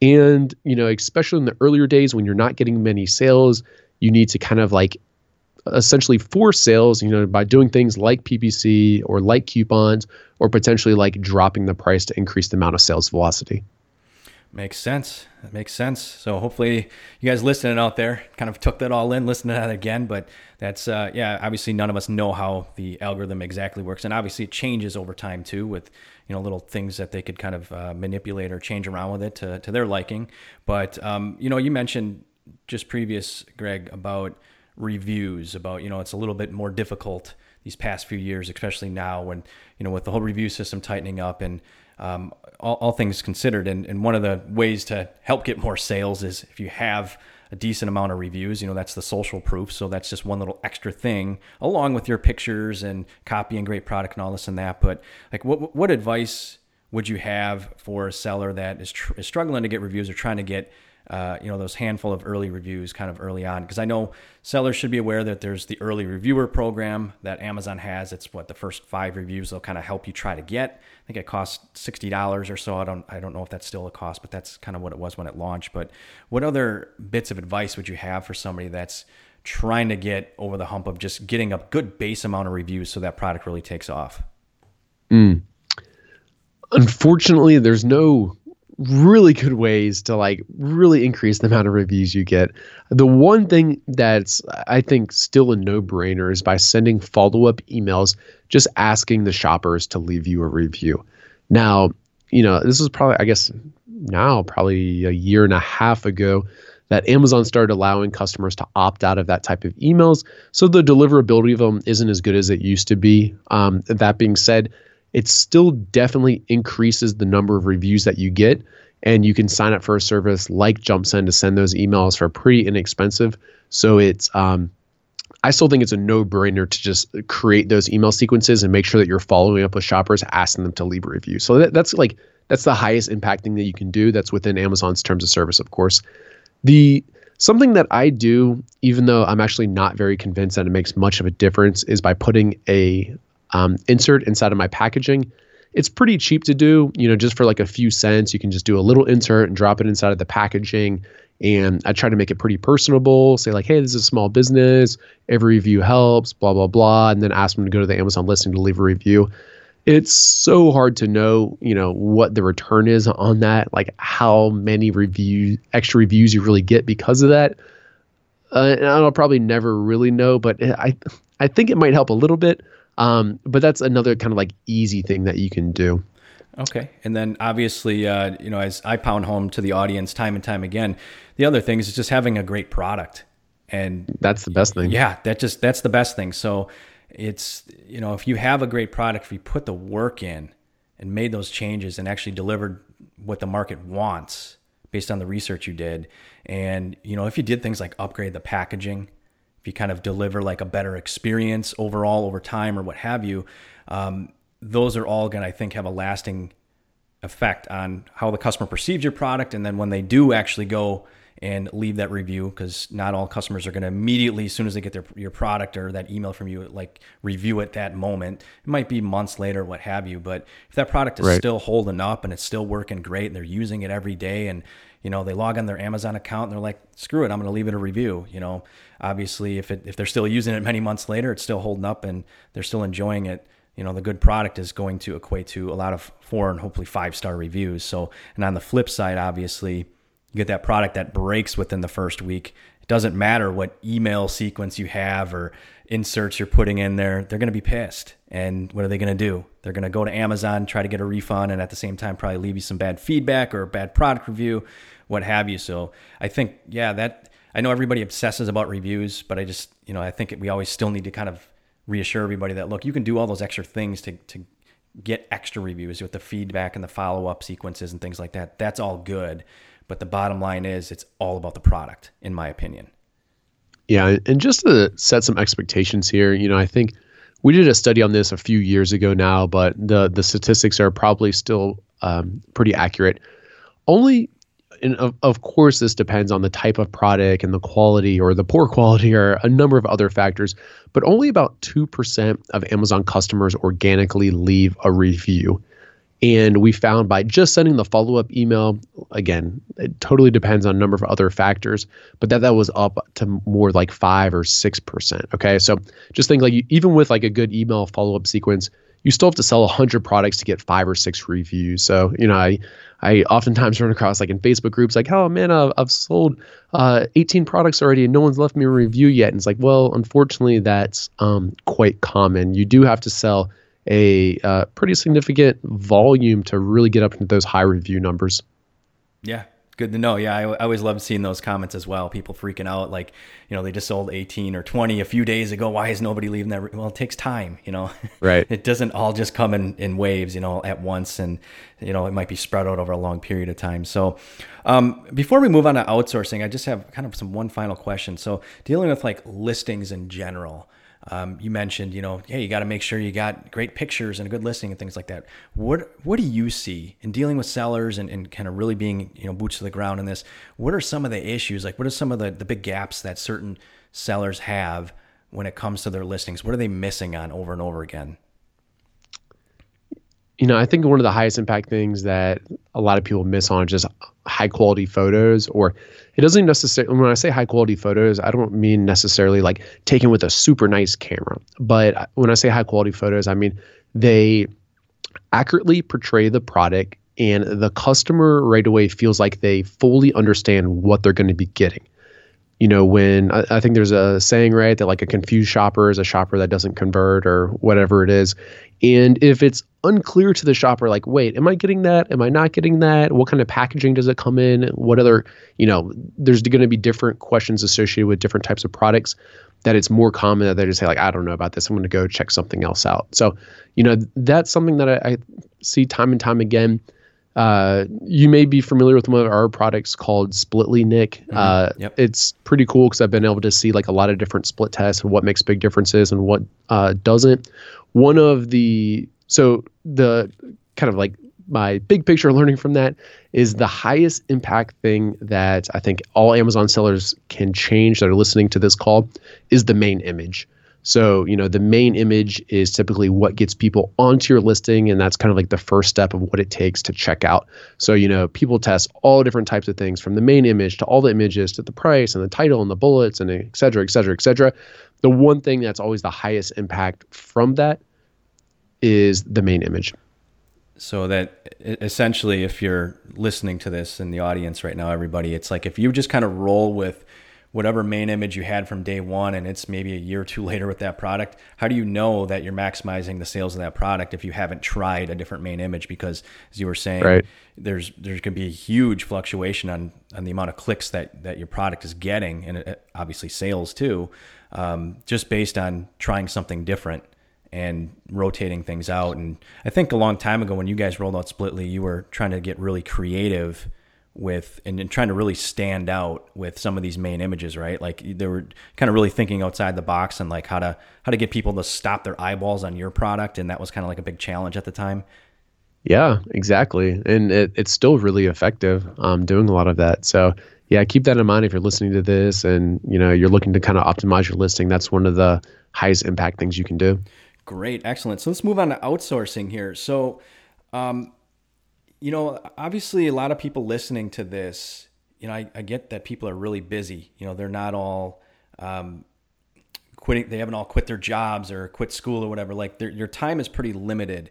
And you know, especially in the earlier days when you're not getting many sales, you need to kind of like essentially force sales, you know, by doing things like PPC or like coupons or potentially like dropping the price to increase the amount of sales velocity. Makes sense. That makes sense. So hopefully you guys listening out there kind of took that all in, listened to that again. But that's uh, yeah, obviously none of us know how the algorithm exactly works, and obviously it changes over time too, with you know little things that they could kind of uh, manipulate or change around with it to to their liking. But um, you know, you mentioned just previous, Greg, about reviews about you know it's a little bit more difficult these past few years, especially now when you know with the whole review system tightening up and um, all, all, things considered. And, and one of the ways to help get more sales is if you have a decent amount of reviews, you know, that's the social proof. So that's just one little extra thing along with your pictures and copying great product and all this and that. But like, what, what advice would you have for a seller that is, tr- is struggling to get reviews or trying to get uh, you know those handful of early reviews kind of early on because I know sellers should be aware that there's the early reviewer program that Amazon has. It's what the first five reviews they'll kind of help you try to get. I think it costs sixty dollars or so. I don't I don't know if that's still a cost, but that's kind of what it was when it launched. But what other bits of advice would you have for somebody that's trying to get over the hump of just getting a good base amount of reviews so that product really takes off? Mm. Unfortunately, there's no really good ways to like really increase the amount of reviews you get. The one thing that's I think still a no-brainer is by sending follow-up emails just asking the shoppers to leave you a review. Now, you know, this is probably I guess now probably a year and a half ago that Amazon started allowing customers to opt out of that type of emails. So the deliverability of them isn't as good as it used to be. Um, that being said, it still definitely increases the number of reviews that you get. And you can sign up for a service like JumpSend to send those emails for pretty inexpensive. So it's, um, I still think it's a no brainer to just create those email sequences and make sure that you're following up with shoppers, asking them to leave a review. So that, that's like, that's the highest impact thing that you can do. That's within Amazon's terms of service, of course. The something that I do, even though I'm actually not very convinced that it makes much of a difference, is by putting a um, insert inside of my packaging. It's pretty cheap to do, you know, just for like a few cents. You can just do a little insert and drop it inside of the packaging. And I try to make it pretty personable. Say like, hey, this is a small business. Every review helps. Blah blah blah. And then ask them to go to the Amazon listing to leave a review. It's so hard to know, you know, what the return is on that. Like how many review extra reviews you really get because of that. Uh, and I'll probably never really know, but I I think it might help a little bit. Um, but that's another kind of like easy thing that you can do. Okay. And then obviously, uh, you know, as I pound home to the audience time and time again, the other thing is just having a great product. And that's the best thing. Yeah, that just that's the best thing. So it's you know, if you have a great product, if you put the work in and made those changes and actually delivered what the market wants based on the research you did, and you know, if you did things like upgrade the packaging, if you kind of deliver like a better experience overall over time or what have you, um, those are all going to, I think, have a lasting effect on how the customer perceives your product. And then when they do actually go and leave that review, because not all customers are going to immediately, as soon as they get their your product or that email from you, like review at that moment. It might be months later, what have you. But if that product is right. still holding up and it's still working great, and they're using it every day, and you know they log on their Amazon account and they're like, screw it, I'm going to leave it a review. You know, obviously if it if they're still using it many months later, it's still holding up and they're still enjoying it. You know, the good product is going to equate to a lot of four and hopefully five star reviews. So, and on the flip side, obviously, you get that product that breaks within the first week. It doesn't matter what email sequence you have or inserts you're putting in there, they're going to be pissed. And what are they going to do? They're going to go to Amazon, try to get a refund, and at the same time, probably leave you some bad feedback or a bad product review, what have you. So I think, yeah, that I know everybody obsesses about reviews, but I just, you know, I think we always still need to kind of reassure everybody that look, you can do all those extra things to to get extra reviews with the feedback and the follow up sequences and things like that. That's all good, but the bottom line is it's all about the product, in my opinion. Yeah, and just to set some expectations here, you know, I think we did a study on this a few years ago now, but the the statistics are probably still um, pretty accurate. Only and of, of course this depends on the type of product and the quality or the poor quality or a number of other factors but only about 2% of amazon customers organically leave a review and we found by just sending the follow-up email again it totally depends on a number of other factors but that that was up to more like 5 or 6% okay so just think like you, even with like a good email follow-up sequence you still have to sell 100 products to get five or six reviews. So, you know, I, I oftentimes run across like in Facebook groups, like, oh man, I've, I've sold uh, 18 products already and no one's left me a review yet. And it's like, well, unfortunately, that's um, quite common. You do have to sell a uh, pretty significant volume to really get up into those high review numbers. Yeah, Good to know. Yeah, I, I always love seeing those comments as well. People freaking out, like, you know, they just sold 18 or 20 a few days ago. Why is nobody leaving that? Well, it takes time, you know. Right. it doesn't all just come in, in waves, you know, at once, and you know, it might be spread out over a long period of time. So, um, before we move on to outsourcing, I just have kind of some one final question. So, dealing with like listings in general. Um, you mentioned, you know, hey, you got to make sure you got great pictures and a good listing and things like that. What what do you see in dealing with sellers and, and kind of really being, you know, boots to the ground in this? What are some of the issues? Like, what are some of the, the big gaps that certain sellers have when it comes to their listings? What are they missing on over and over again? you know, I think one of the highest impact things that a lot of people miss on is just high quality photos, or it doesn't necessarily, when I say high quality photos, I don't mean necessarily like taken with a super nice camera. But when I say high quality photos, I mean they accurately portray the product and the customer right away feels like they fully understand what they're going to be getting you know, when I, I, think there's a saying, right, that like a confused shopper is a shopper that doesn't convert or whatever it is. And if it's unclear to the shopper, like, wait, am I getting that? Am I not getting that? What kind of packaging does it come in? What other, you know, there's going to be different questions associated with different types of products that it's more common that they just say, like, I don't know about this. I'm going to go check something else out. So, you know, that's something that I, I see time and time again. Uh, you may be familiar with one of our products called Splitly, Nick. Mm-hmm. Uh, yep. It's pretty cool because I've been able to see like a lot of different split tests and what makes big differences and what uh, doesn't. One of the so the kind of like my big picture learning from that is the highest impact thing that I think all Amazon sellers can change that are listening to this call is the main image. So, you know, the main image is typically what gets people onto your listing, and that's kind of like the first step of what it takes to check out. So, you know, people test all different types of things from the main image to all the images to the price and the title and the bullets and et cetera, et cetera, et cetera. The one thing that's always the highest impact from that is the main image. So that essentially, if you're listening to this in the audience right now, everybody, it's like if you just kind of roll with whatever main image you had from day one and it's maybe a year or two later with that product how do you know that you're maximizing the sales of that product if you haven't tried a different main image because as you were saying right. there's there's going to be a huge fluctuation on on the amount of clicks that that your product is getting and it, obviously sales too um, just based on trying something different and rotating things out and i think a long time ago when you guys rolled out splitly you were trying to get really creative with and, and, trying to really stand out with some of these main images right? Like they were kind of really thinking outside the box and like how to how to get people to stop their eyeballs on your product and that was kind of like a big challenge at the time. Yeah exactly. And it, it's still really effective um, doing a lot of that. So yeah keep that in mind if you're listening to this and you know you're looking to kind of optimize your listing. That's one of the highest impact things you can do. Great excellent. So let's move on to outsourcing here. So um, you know, obviously a lot of people listening to this, you know, I, I get that people are really busy. You know, they're not all um, quitting, they haven't all quit their jobs or quit school or whatever. Like your time is pretty limited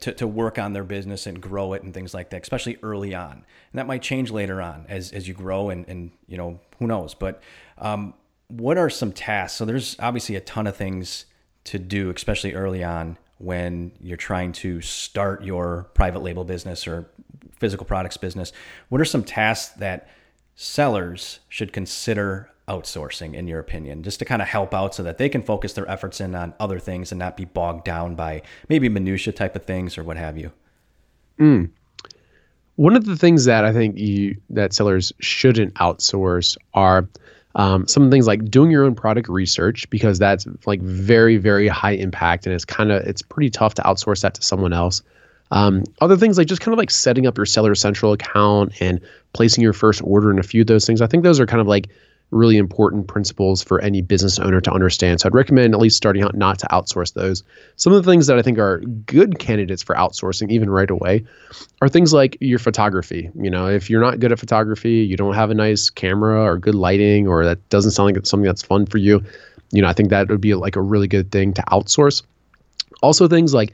to, to work on their business and grow it and things like that, especially early on. And that might change later on as, as you grow and, and, you know, who knows. But um, what are some tasks? So there's obviously a ton of things to do, especially early on when you're trying to start your private label business or physical products business? What are some tasks that sellers should consider outsourcing, in your opinion, just to kind of help out so that they can focus their efforts in on other things and not be bogged down by maybe minutia type of things or what have you? Mm. One of the things that I think you that sellers shouldn't outsource are um, some things like doing your own product research because that's like very very high impact and it's kind of it's pretty tough to outsource that to someone else. Um, other things like just kind of like setting up your Seller Central account and placing your first order and a few of those things. I think those are kind of like really important principles for any business owner to understand. So I'd recommend at least starting out not to outsource those. Some of the things that I think are good candidates for outsourcing, even right away, are things like your photography. You know, if you're not good at photography, you don't have a nice camera or good lighting, or that doesn't sound like something that's fun for you, you know, I think that would be like a really good thing to outsource. Also, things like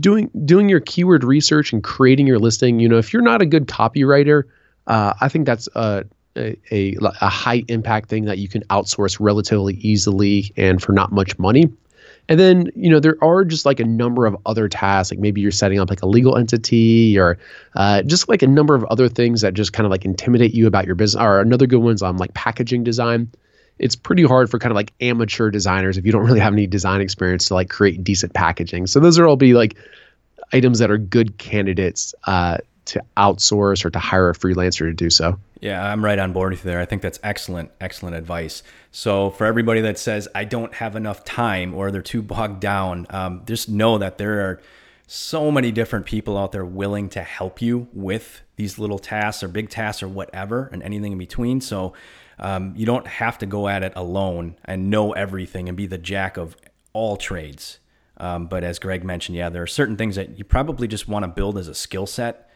doing doing your keyword research and creating your listing. You know, if you're not a good copywriter, uh, I think that's a a, a, high impact thing that you can outsource relatively easily and for not much money. And then, you know, there are just like a number of other tasks, like maybe you're setting up like a legal entity or uh, just like a number of other things that just kind of like intimidate you about your business. Or another good one's on um, like packaging design. It's pretty hard for kind of like amateur designers if you don't really have any design experience to like create decent packaging. So those are all be like items that are good candidates uh, to outsource or to hire a freelancer to do so. Yeah, I'm right on board with you there. I think that's excellent, excellent advice. So for everybody that says I don't have enough time or they're too bogged down, um, just know that there are so many different people out there willing to help you with these little tasks or big tasks or whatever and anything in between. So um, you don't have to go at it alone and know everything and be the jack of all trades. Um, but as Greg mentioned, yeah, there are certain things that you probably just want to build as a skill set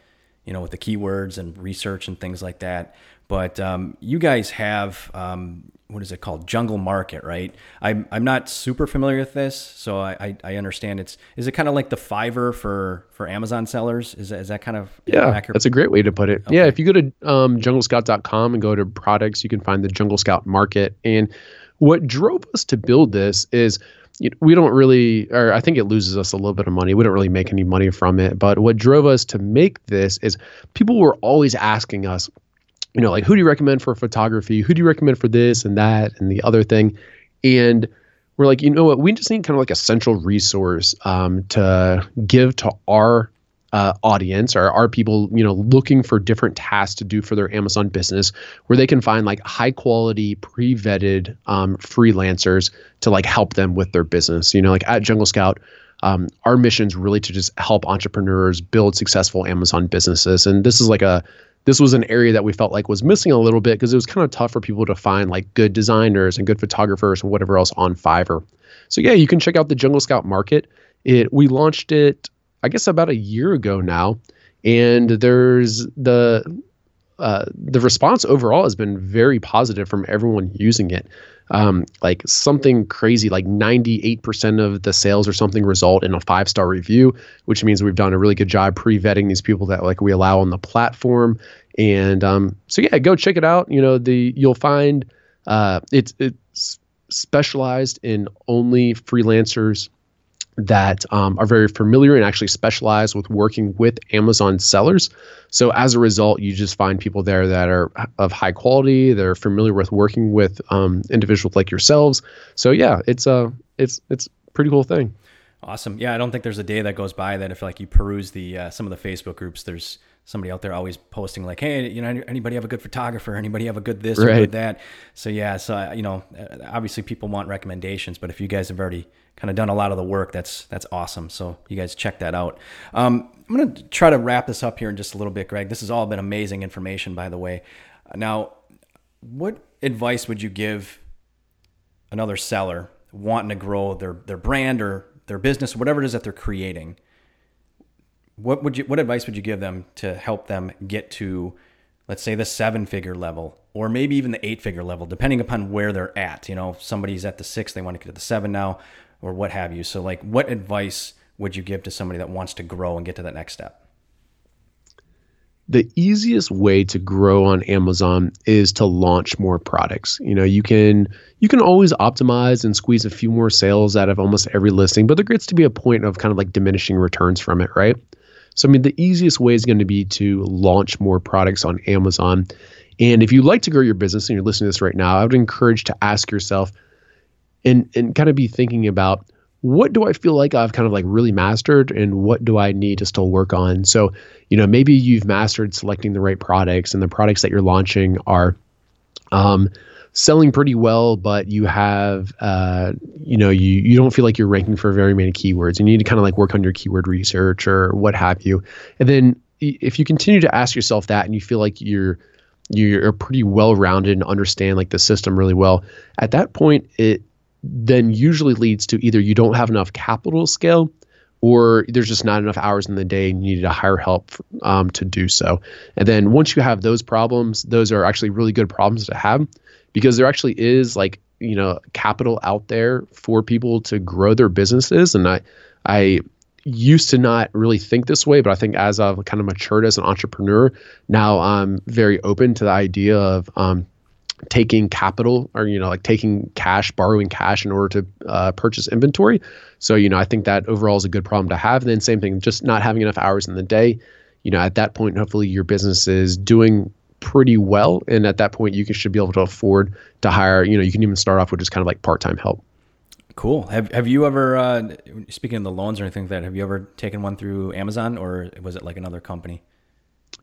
you know, with the keywords and research and things like that. But um, you guys have um, what is it called, Jungle Market, right? I'm I'm not super familiar with this, so I I, I understand it's is it kind of like the Fiverr for for Amazon sellers? Is that, is that kind of yeah? Accurate? That's a great way to put it. Okay. Yeah, if you go to um, JungleScout.com and go to products, you can find the Jungle Scout Market. And what drove us to build this is we don't really, or I think it loses us a little bit of money. We don't really make any money from it. But what drove us to make this is people were always asking us, you know, like, who do you recommend for photography? Who do you recommend for this and that and the other thing? And we're like, you know what? We just need kind of like a central resource um, to give to our uh, audience or are people you know looking for different tasks to do for their Amazon business where they can find like high quality pre-vetted um, freelancers to like help them with their business you know like at Jungle Scout um, our mission is really to just help entrepreneurs build successful Amazon businesses and this is like a this was an area that we felt like was missing a little bit because it was kind of tough for people to find like good designers and good photographers and whatever else on Fiverr. So yeah, you can check out the Jungle Scout Market. It we launched it I guess about a year ago now, and there's the uh, the response overall has been very positive from everyone using it. Um, like something crazy, like 98% of the sales or something result in a five star review, which means we've done a really good job pre vetting these people that like we allow on the platform. And um, so yeah, go check it out. You know, the you'll find uh, it's it's specialized in only freelancers that um, are very familiar and actually specialize with working with Amazon sellers. So as a result, you just find people there that are of high quality. They're familiar with working with um, individuals like yourselves. So yeah, it's a it's it's pretty cool thing. Awesome. Yeah, I don't think there's a day that goes by that if like you peruse the uh, some of the Facebook groups, there's somebody out there always posting like, hey, you know, anybody have a good photographer? Anybody have a good this right. or good that? So yeah, so you know, uh, obviously people want recommendations, but if you guys have already kind of done a lot of the work, that's that's awesome. So you guys check that out. Um, I'm gonna try to wrap this up here in just a little bit, Greg. This has all been amazing information, by the way. Now, what advice would you give another seller wanting to grow their their brand or their business, whatever it is that they're creating? What would you what advice would you give them to help them get to let's say the seven figure level or maybe even the eight figure level depending upon where they're at you know somebody's at the six they want to get to the seven now or what have you so like what advice would you give to somebody that wants to grow and get to that next step the easiest way to grow on Amazon is to launch more products. You know, you can you can always optimize and squeeze a few more sales out of almost every listing, but there gets to be a point of kind of like diminishing returns from it, right? So I mean, the easiest way is going to be to launch more products on Amazon. And if you like to grow your business and you're listening to this right now, I would encourage to ask yourself and and kind of be thinking about what do I feel like I've kind of like really mastered and what do I need to still work on? So, you know, maybe you've mastered selecting the right products and the products that you're launching are um, selling pretty well, but you have, uh, you know, you, you don't feel like you're ranking for very many keywords. You need to kind of like work on your keyword research or what have you. And then if you continue to ask yourself that and you feel like you're, you're pretty well rounded and understand like the system really well, at that point, it, then usually leads to either you don't have enough capital scale or there's just not enough hours in the day and you need to hire help um, to do so. And then once you have those problems, those are actually really good problems to have because there actually is like, you know, capital out there for people to grow their businesses. And I, I used to not really think this way, but I think as I've kind of matured as an entrepreneur, now I'm very open to the idea of, um, taking capital or you know like taking cash borrowing cash in order to uh, purchase inventory. So you know i think that overall is a good problem to have. And then same thing just not having enough hours in the day. You know at that point hopefully your business is doing pretty well. And at that point you can, should be able to afford to hire you know you can even start off with just kind of like part-time help. Cool. Have Have you ever, uh, speaking of the loans or anything like that, have you ever taken one through Amazon or was it like another company?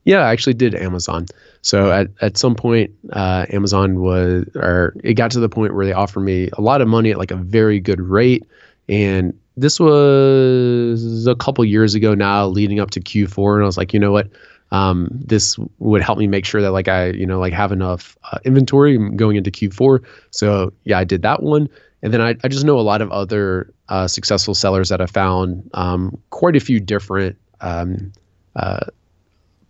Yeah, I actually did Amazon. So at, at some point, uh, Amazon was, or it got to the point where they offered me a lot of money at like a very good rate. And this was a couple years ago now, leading up to Q4. And I was like, you know what? Um, this would help me make sure that like I, you know, like have enough uh, inventory going into Q4. So yeah, I did that one. And then I, I just know a lot of other uh, successful sellers that have found um, quite a few different um, uh,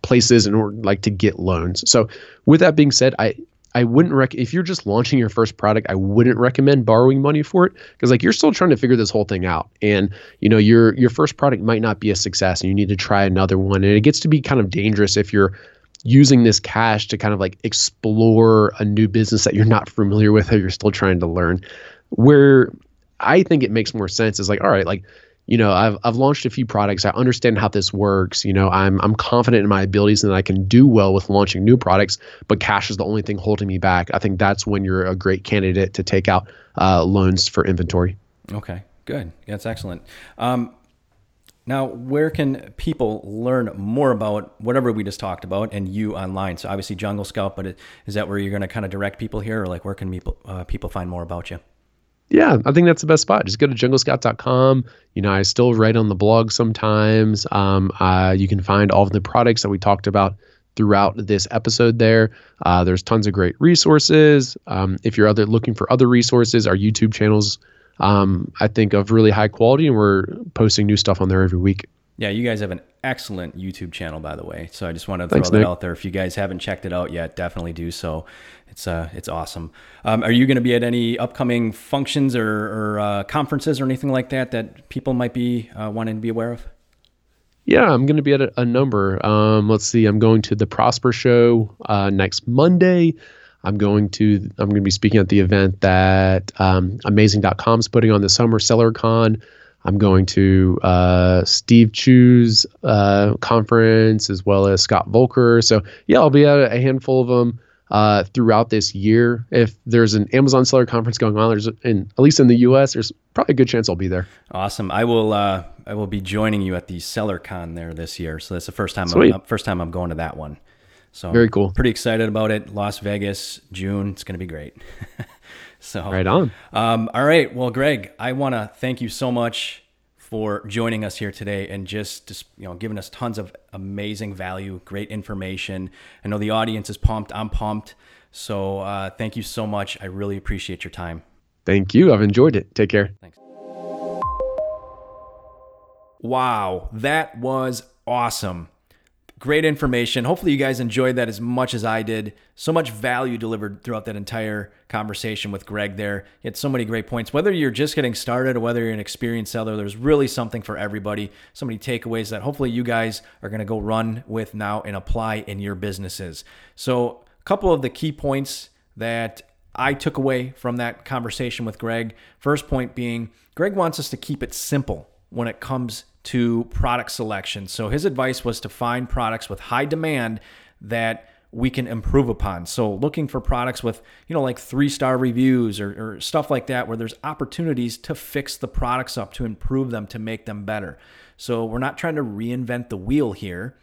places in order like to get loans. So with that being said, I I wouldn't rec if you're just launching your first product, I wouldn't recommend borrowing money for it because like you're still trying to figure this whole thing out. And you know, your your first product might not be a success and you need to try another one. And it gets to be kind of dangerous if you're using this cash to kind of like explore a new business that you're not familiar with or you're still trying to learn. Where I think it makes more sense is like, all right, like you know, I've I've launched a few products. I understand how this works. You know, I'm I'm confident in my abilities and that I can do well with launching new products. But cash is the only thing holding me back. I think that's when you're a great candidate to take out uh, loans for inventory. Okay, good. That's excellent. Um, now, where can people learn more about whatever we just talked about and you online? So obviously Jungle Scout, but is that where you're going to kind of direct people here, or like where can people uh, people find more about you? Yeah, I think that's the best spot. Just go to junglescout.com. You know, I still write on the blog sometimes. Um, uh, you can find all of the products that we talked about throughout this episode there. Uh, there's tons of great resources. Um, if you're other looking for other resources, our YouTube channels, um, I think, of really high quality, and we're posting new stuff on there every week. Yeah, you guys have an excellent YouTube channel, by the way. So I just want to throw Thanks, that Nick. out there. If you guys haven't checked it out yet, definitely do so. It's uh, it's awesome. Um, are you going to be at any upcoming functions or, or uh, conferences or anything like that that people might be uh, wanting to be aware of? Yeah, I'm going to be at a, a number. Um, let's see. I'm going to the Prosper Show uh, next Monday. I'm going to I'm going to be speaking at the event that um, Amazing.com is putting on the Summer Seller Con. I'm going to uh, Steve Chou's uh, conference as well as Scott Voelker. So yeah, I'll be at a handful of them uh, throughout this year. If there's an Amazon seller conference going on, there's in at least in the U.S. There's probably a good chance I'll be there. Awesome. I will. Uh, I will be joining you at the Seller Con there this year. So that's the first time. I'm, first time I'm going to that one. So very cool. Pretty excited about it. Las Vegas, June. It's going to be great. So right on. Um, all right. Well, Greg, I want to thank you so much for joining us here today and just, just you know giving us tons of amazing value, great information. I know the audience is pumped. I'm pumped. So uh, thank you so much. I really appreciate your time. Thank you. I've enjoyed it. Take care. Thanks. Wow, that was awesome. Great information. Hopefully, you guys enjoyed that as much as I did. So much value delivered throughout that entire conversation with Greg there. He had so many great points. Whether you're just getting started or whether you're an experienced seller, there's really something for everybody. So many takeaways that hopefully you guys are going to go run with now and apply in your businesses. So, a couple of the key points that I took away from that conversation with Greg. First point being, Greg wants us to keep it simple when it comes to product selection. So his advice was to find products with high demand that we can improve upon. So looking for products with, you know, like three star reviews or, or, stuff like that, where there's opportunities to fix the products up, to improve them, to make them better. So we're not trying to reinvent the wheel here.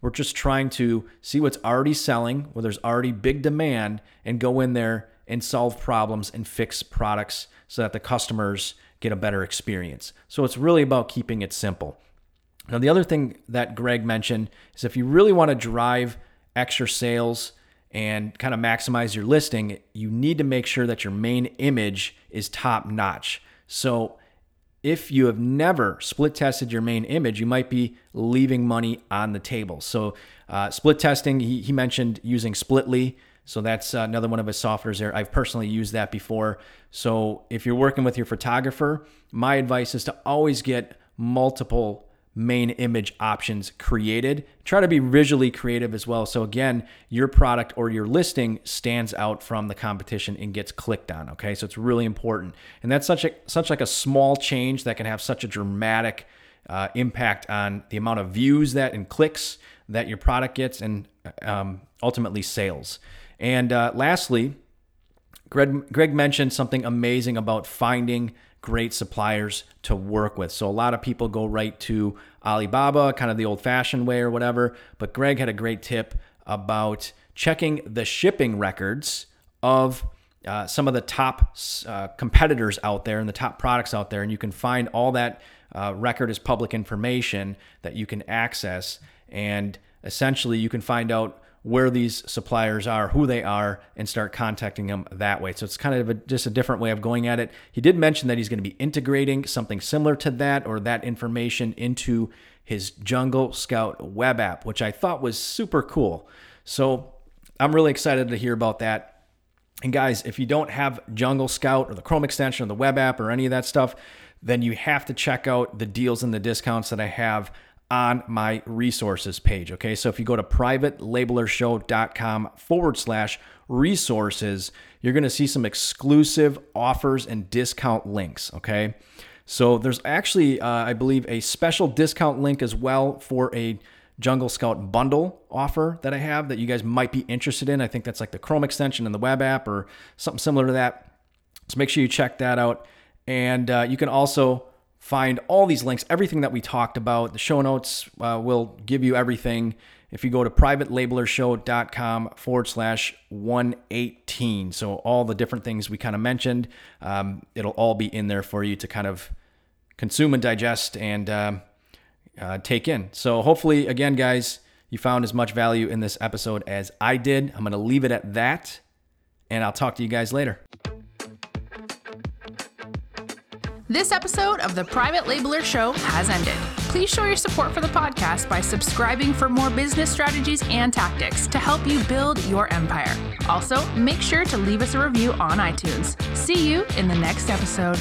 We're just trying to see what's already selling, where there's already big demand, and go in there and solve problems and fix products so that the customers get a better experience. So it's really about keeping it simple. Now, the other thing that Greg mentioned is if you really want to drive extra sales and kind of maximize your listing, you need to make sure that your main image is top notch. So, if you have never split tested your main image, you might be leaving money on the table. So, uh, split testing, he, he mentioned using Splitly. So that's uh, another one of his softwares there. I've personally used that before. So if you're working with your photographer, my advice is to always get multiple main image options created. Try to be visually creative as well. So again, your product or your listing stands out from the competition and gets clicked on. Okay, so it's really important, and that's such a such like a small change that can have such a dramatic uh, impact on the amount of views that and clicks that your product gets, and um, ultimately sales. And uh, lastly, Greg, Greg mentioned something amazing about finding great suppliers to work with. So a lot of people go right to Alibaba, kind of the old fashioned way or whatever. But Greg had a great tip about checking the shipping records of uh, some of the top uh, competitors out there and the top products out there. And you can find all that uh, record is public information that you can access. And essentially, you can find out where these suppliers are, who they are, and start contacting them that way. So it's kind of a, just a different way of going at it. He did mention that he's going to be integrating something similar to that or that information into his Jungle Scout web app, which I thought was super cool. So I'm really excited to hear about that. And guys, if you don't have Jungle Scout or the Chrome extension or the web app or any of that stuff, then you have to check out the deals and the discounts that I have on my resources page. Okay, so if you go to privatelabelershow.com forward slash resources, you're going to see some exclusive offers and discount links. Okay, so there's actually, uh, I believe, a special discount link as well for a Jungle Scout bundle offer that I have that you guys might be interested in. I think that's like the Chrome extension and the web app or something similar to that. So make sure you check that out. And uh, you can also find all these links, everything that we talked about. The show notes uh, will give you everything. If you go to privatelabelershow.com forward slash 118. So, all the different things we kind of mentioned, um, it'll all be in there for you to kind of consume and digest and um, uh, take in. So, hopefully, again, guys, you found as much value in this episode as I did. I'm going to leave it at that, and I'll talk to you guys later. This episode of the Private Labeler Show has ended. Please show your support for the podcast by subscribing for more business strategies and tactics to help you build your empire. Also, make sure to leave us a review on iTunes. See you in the next episode.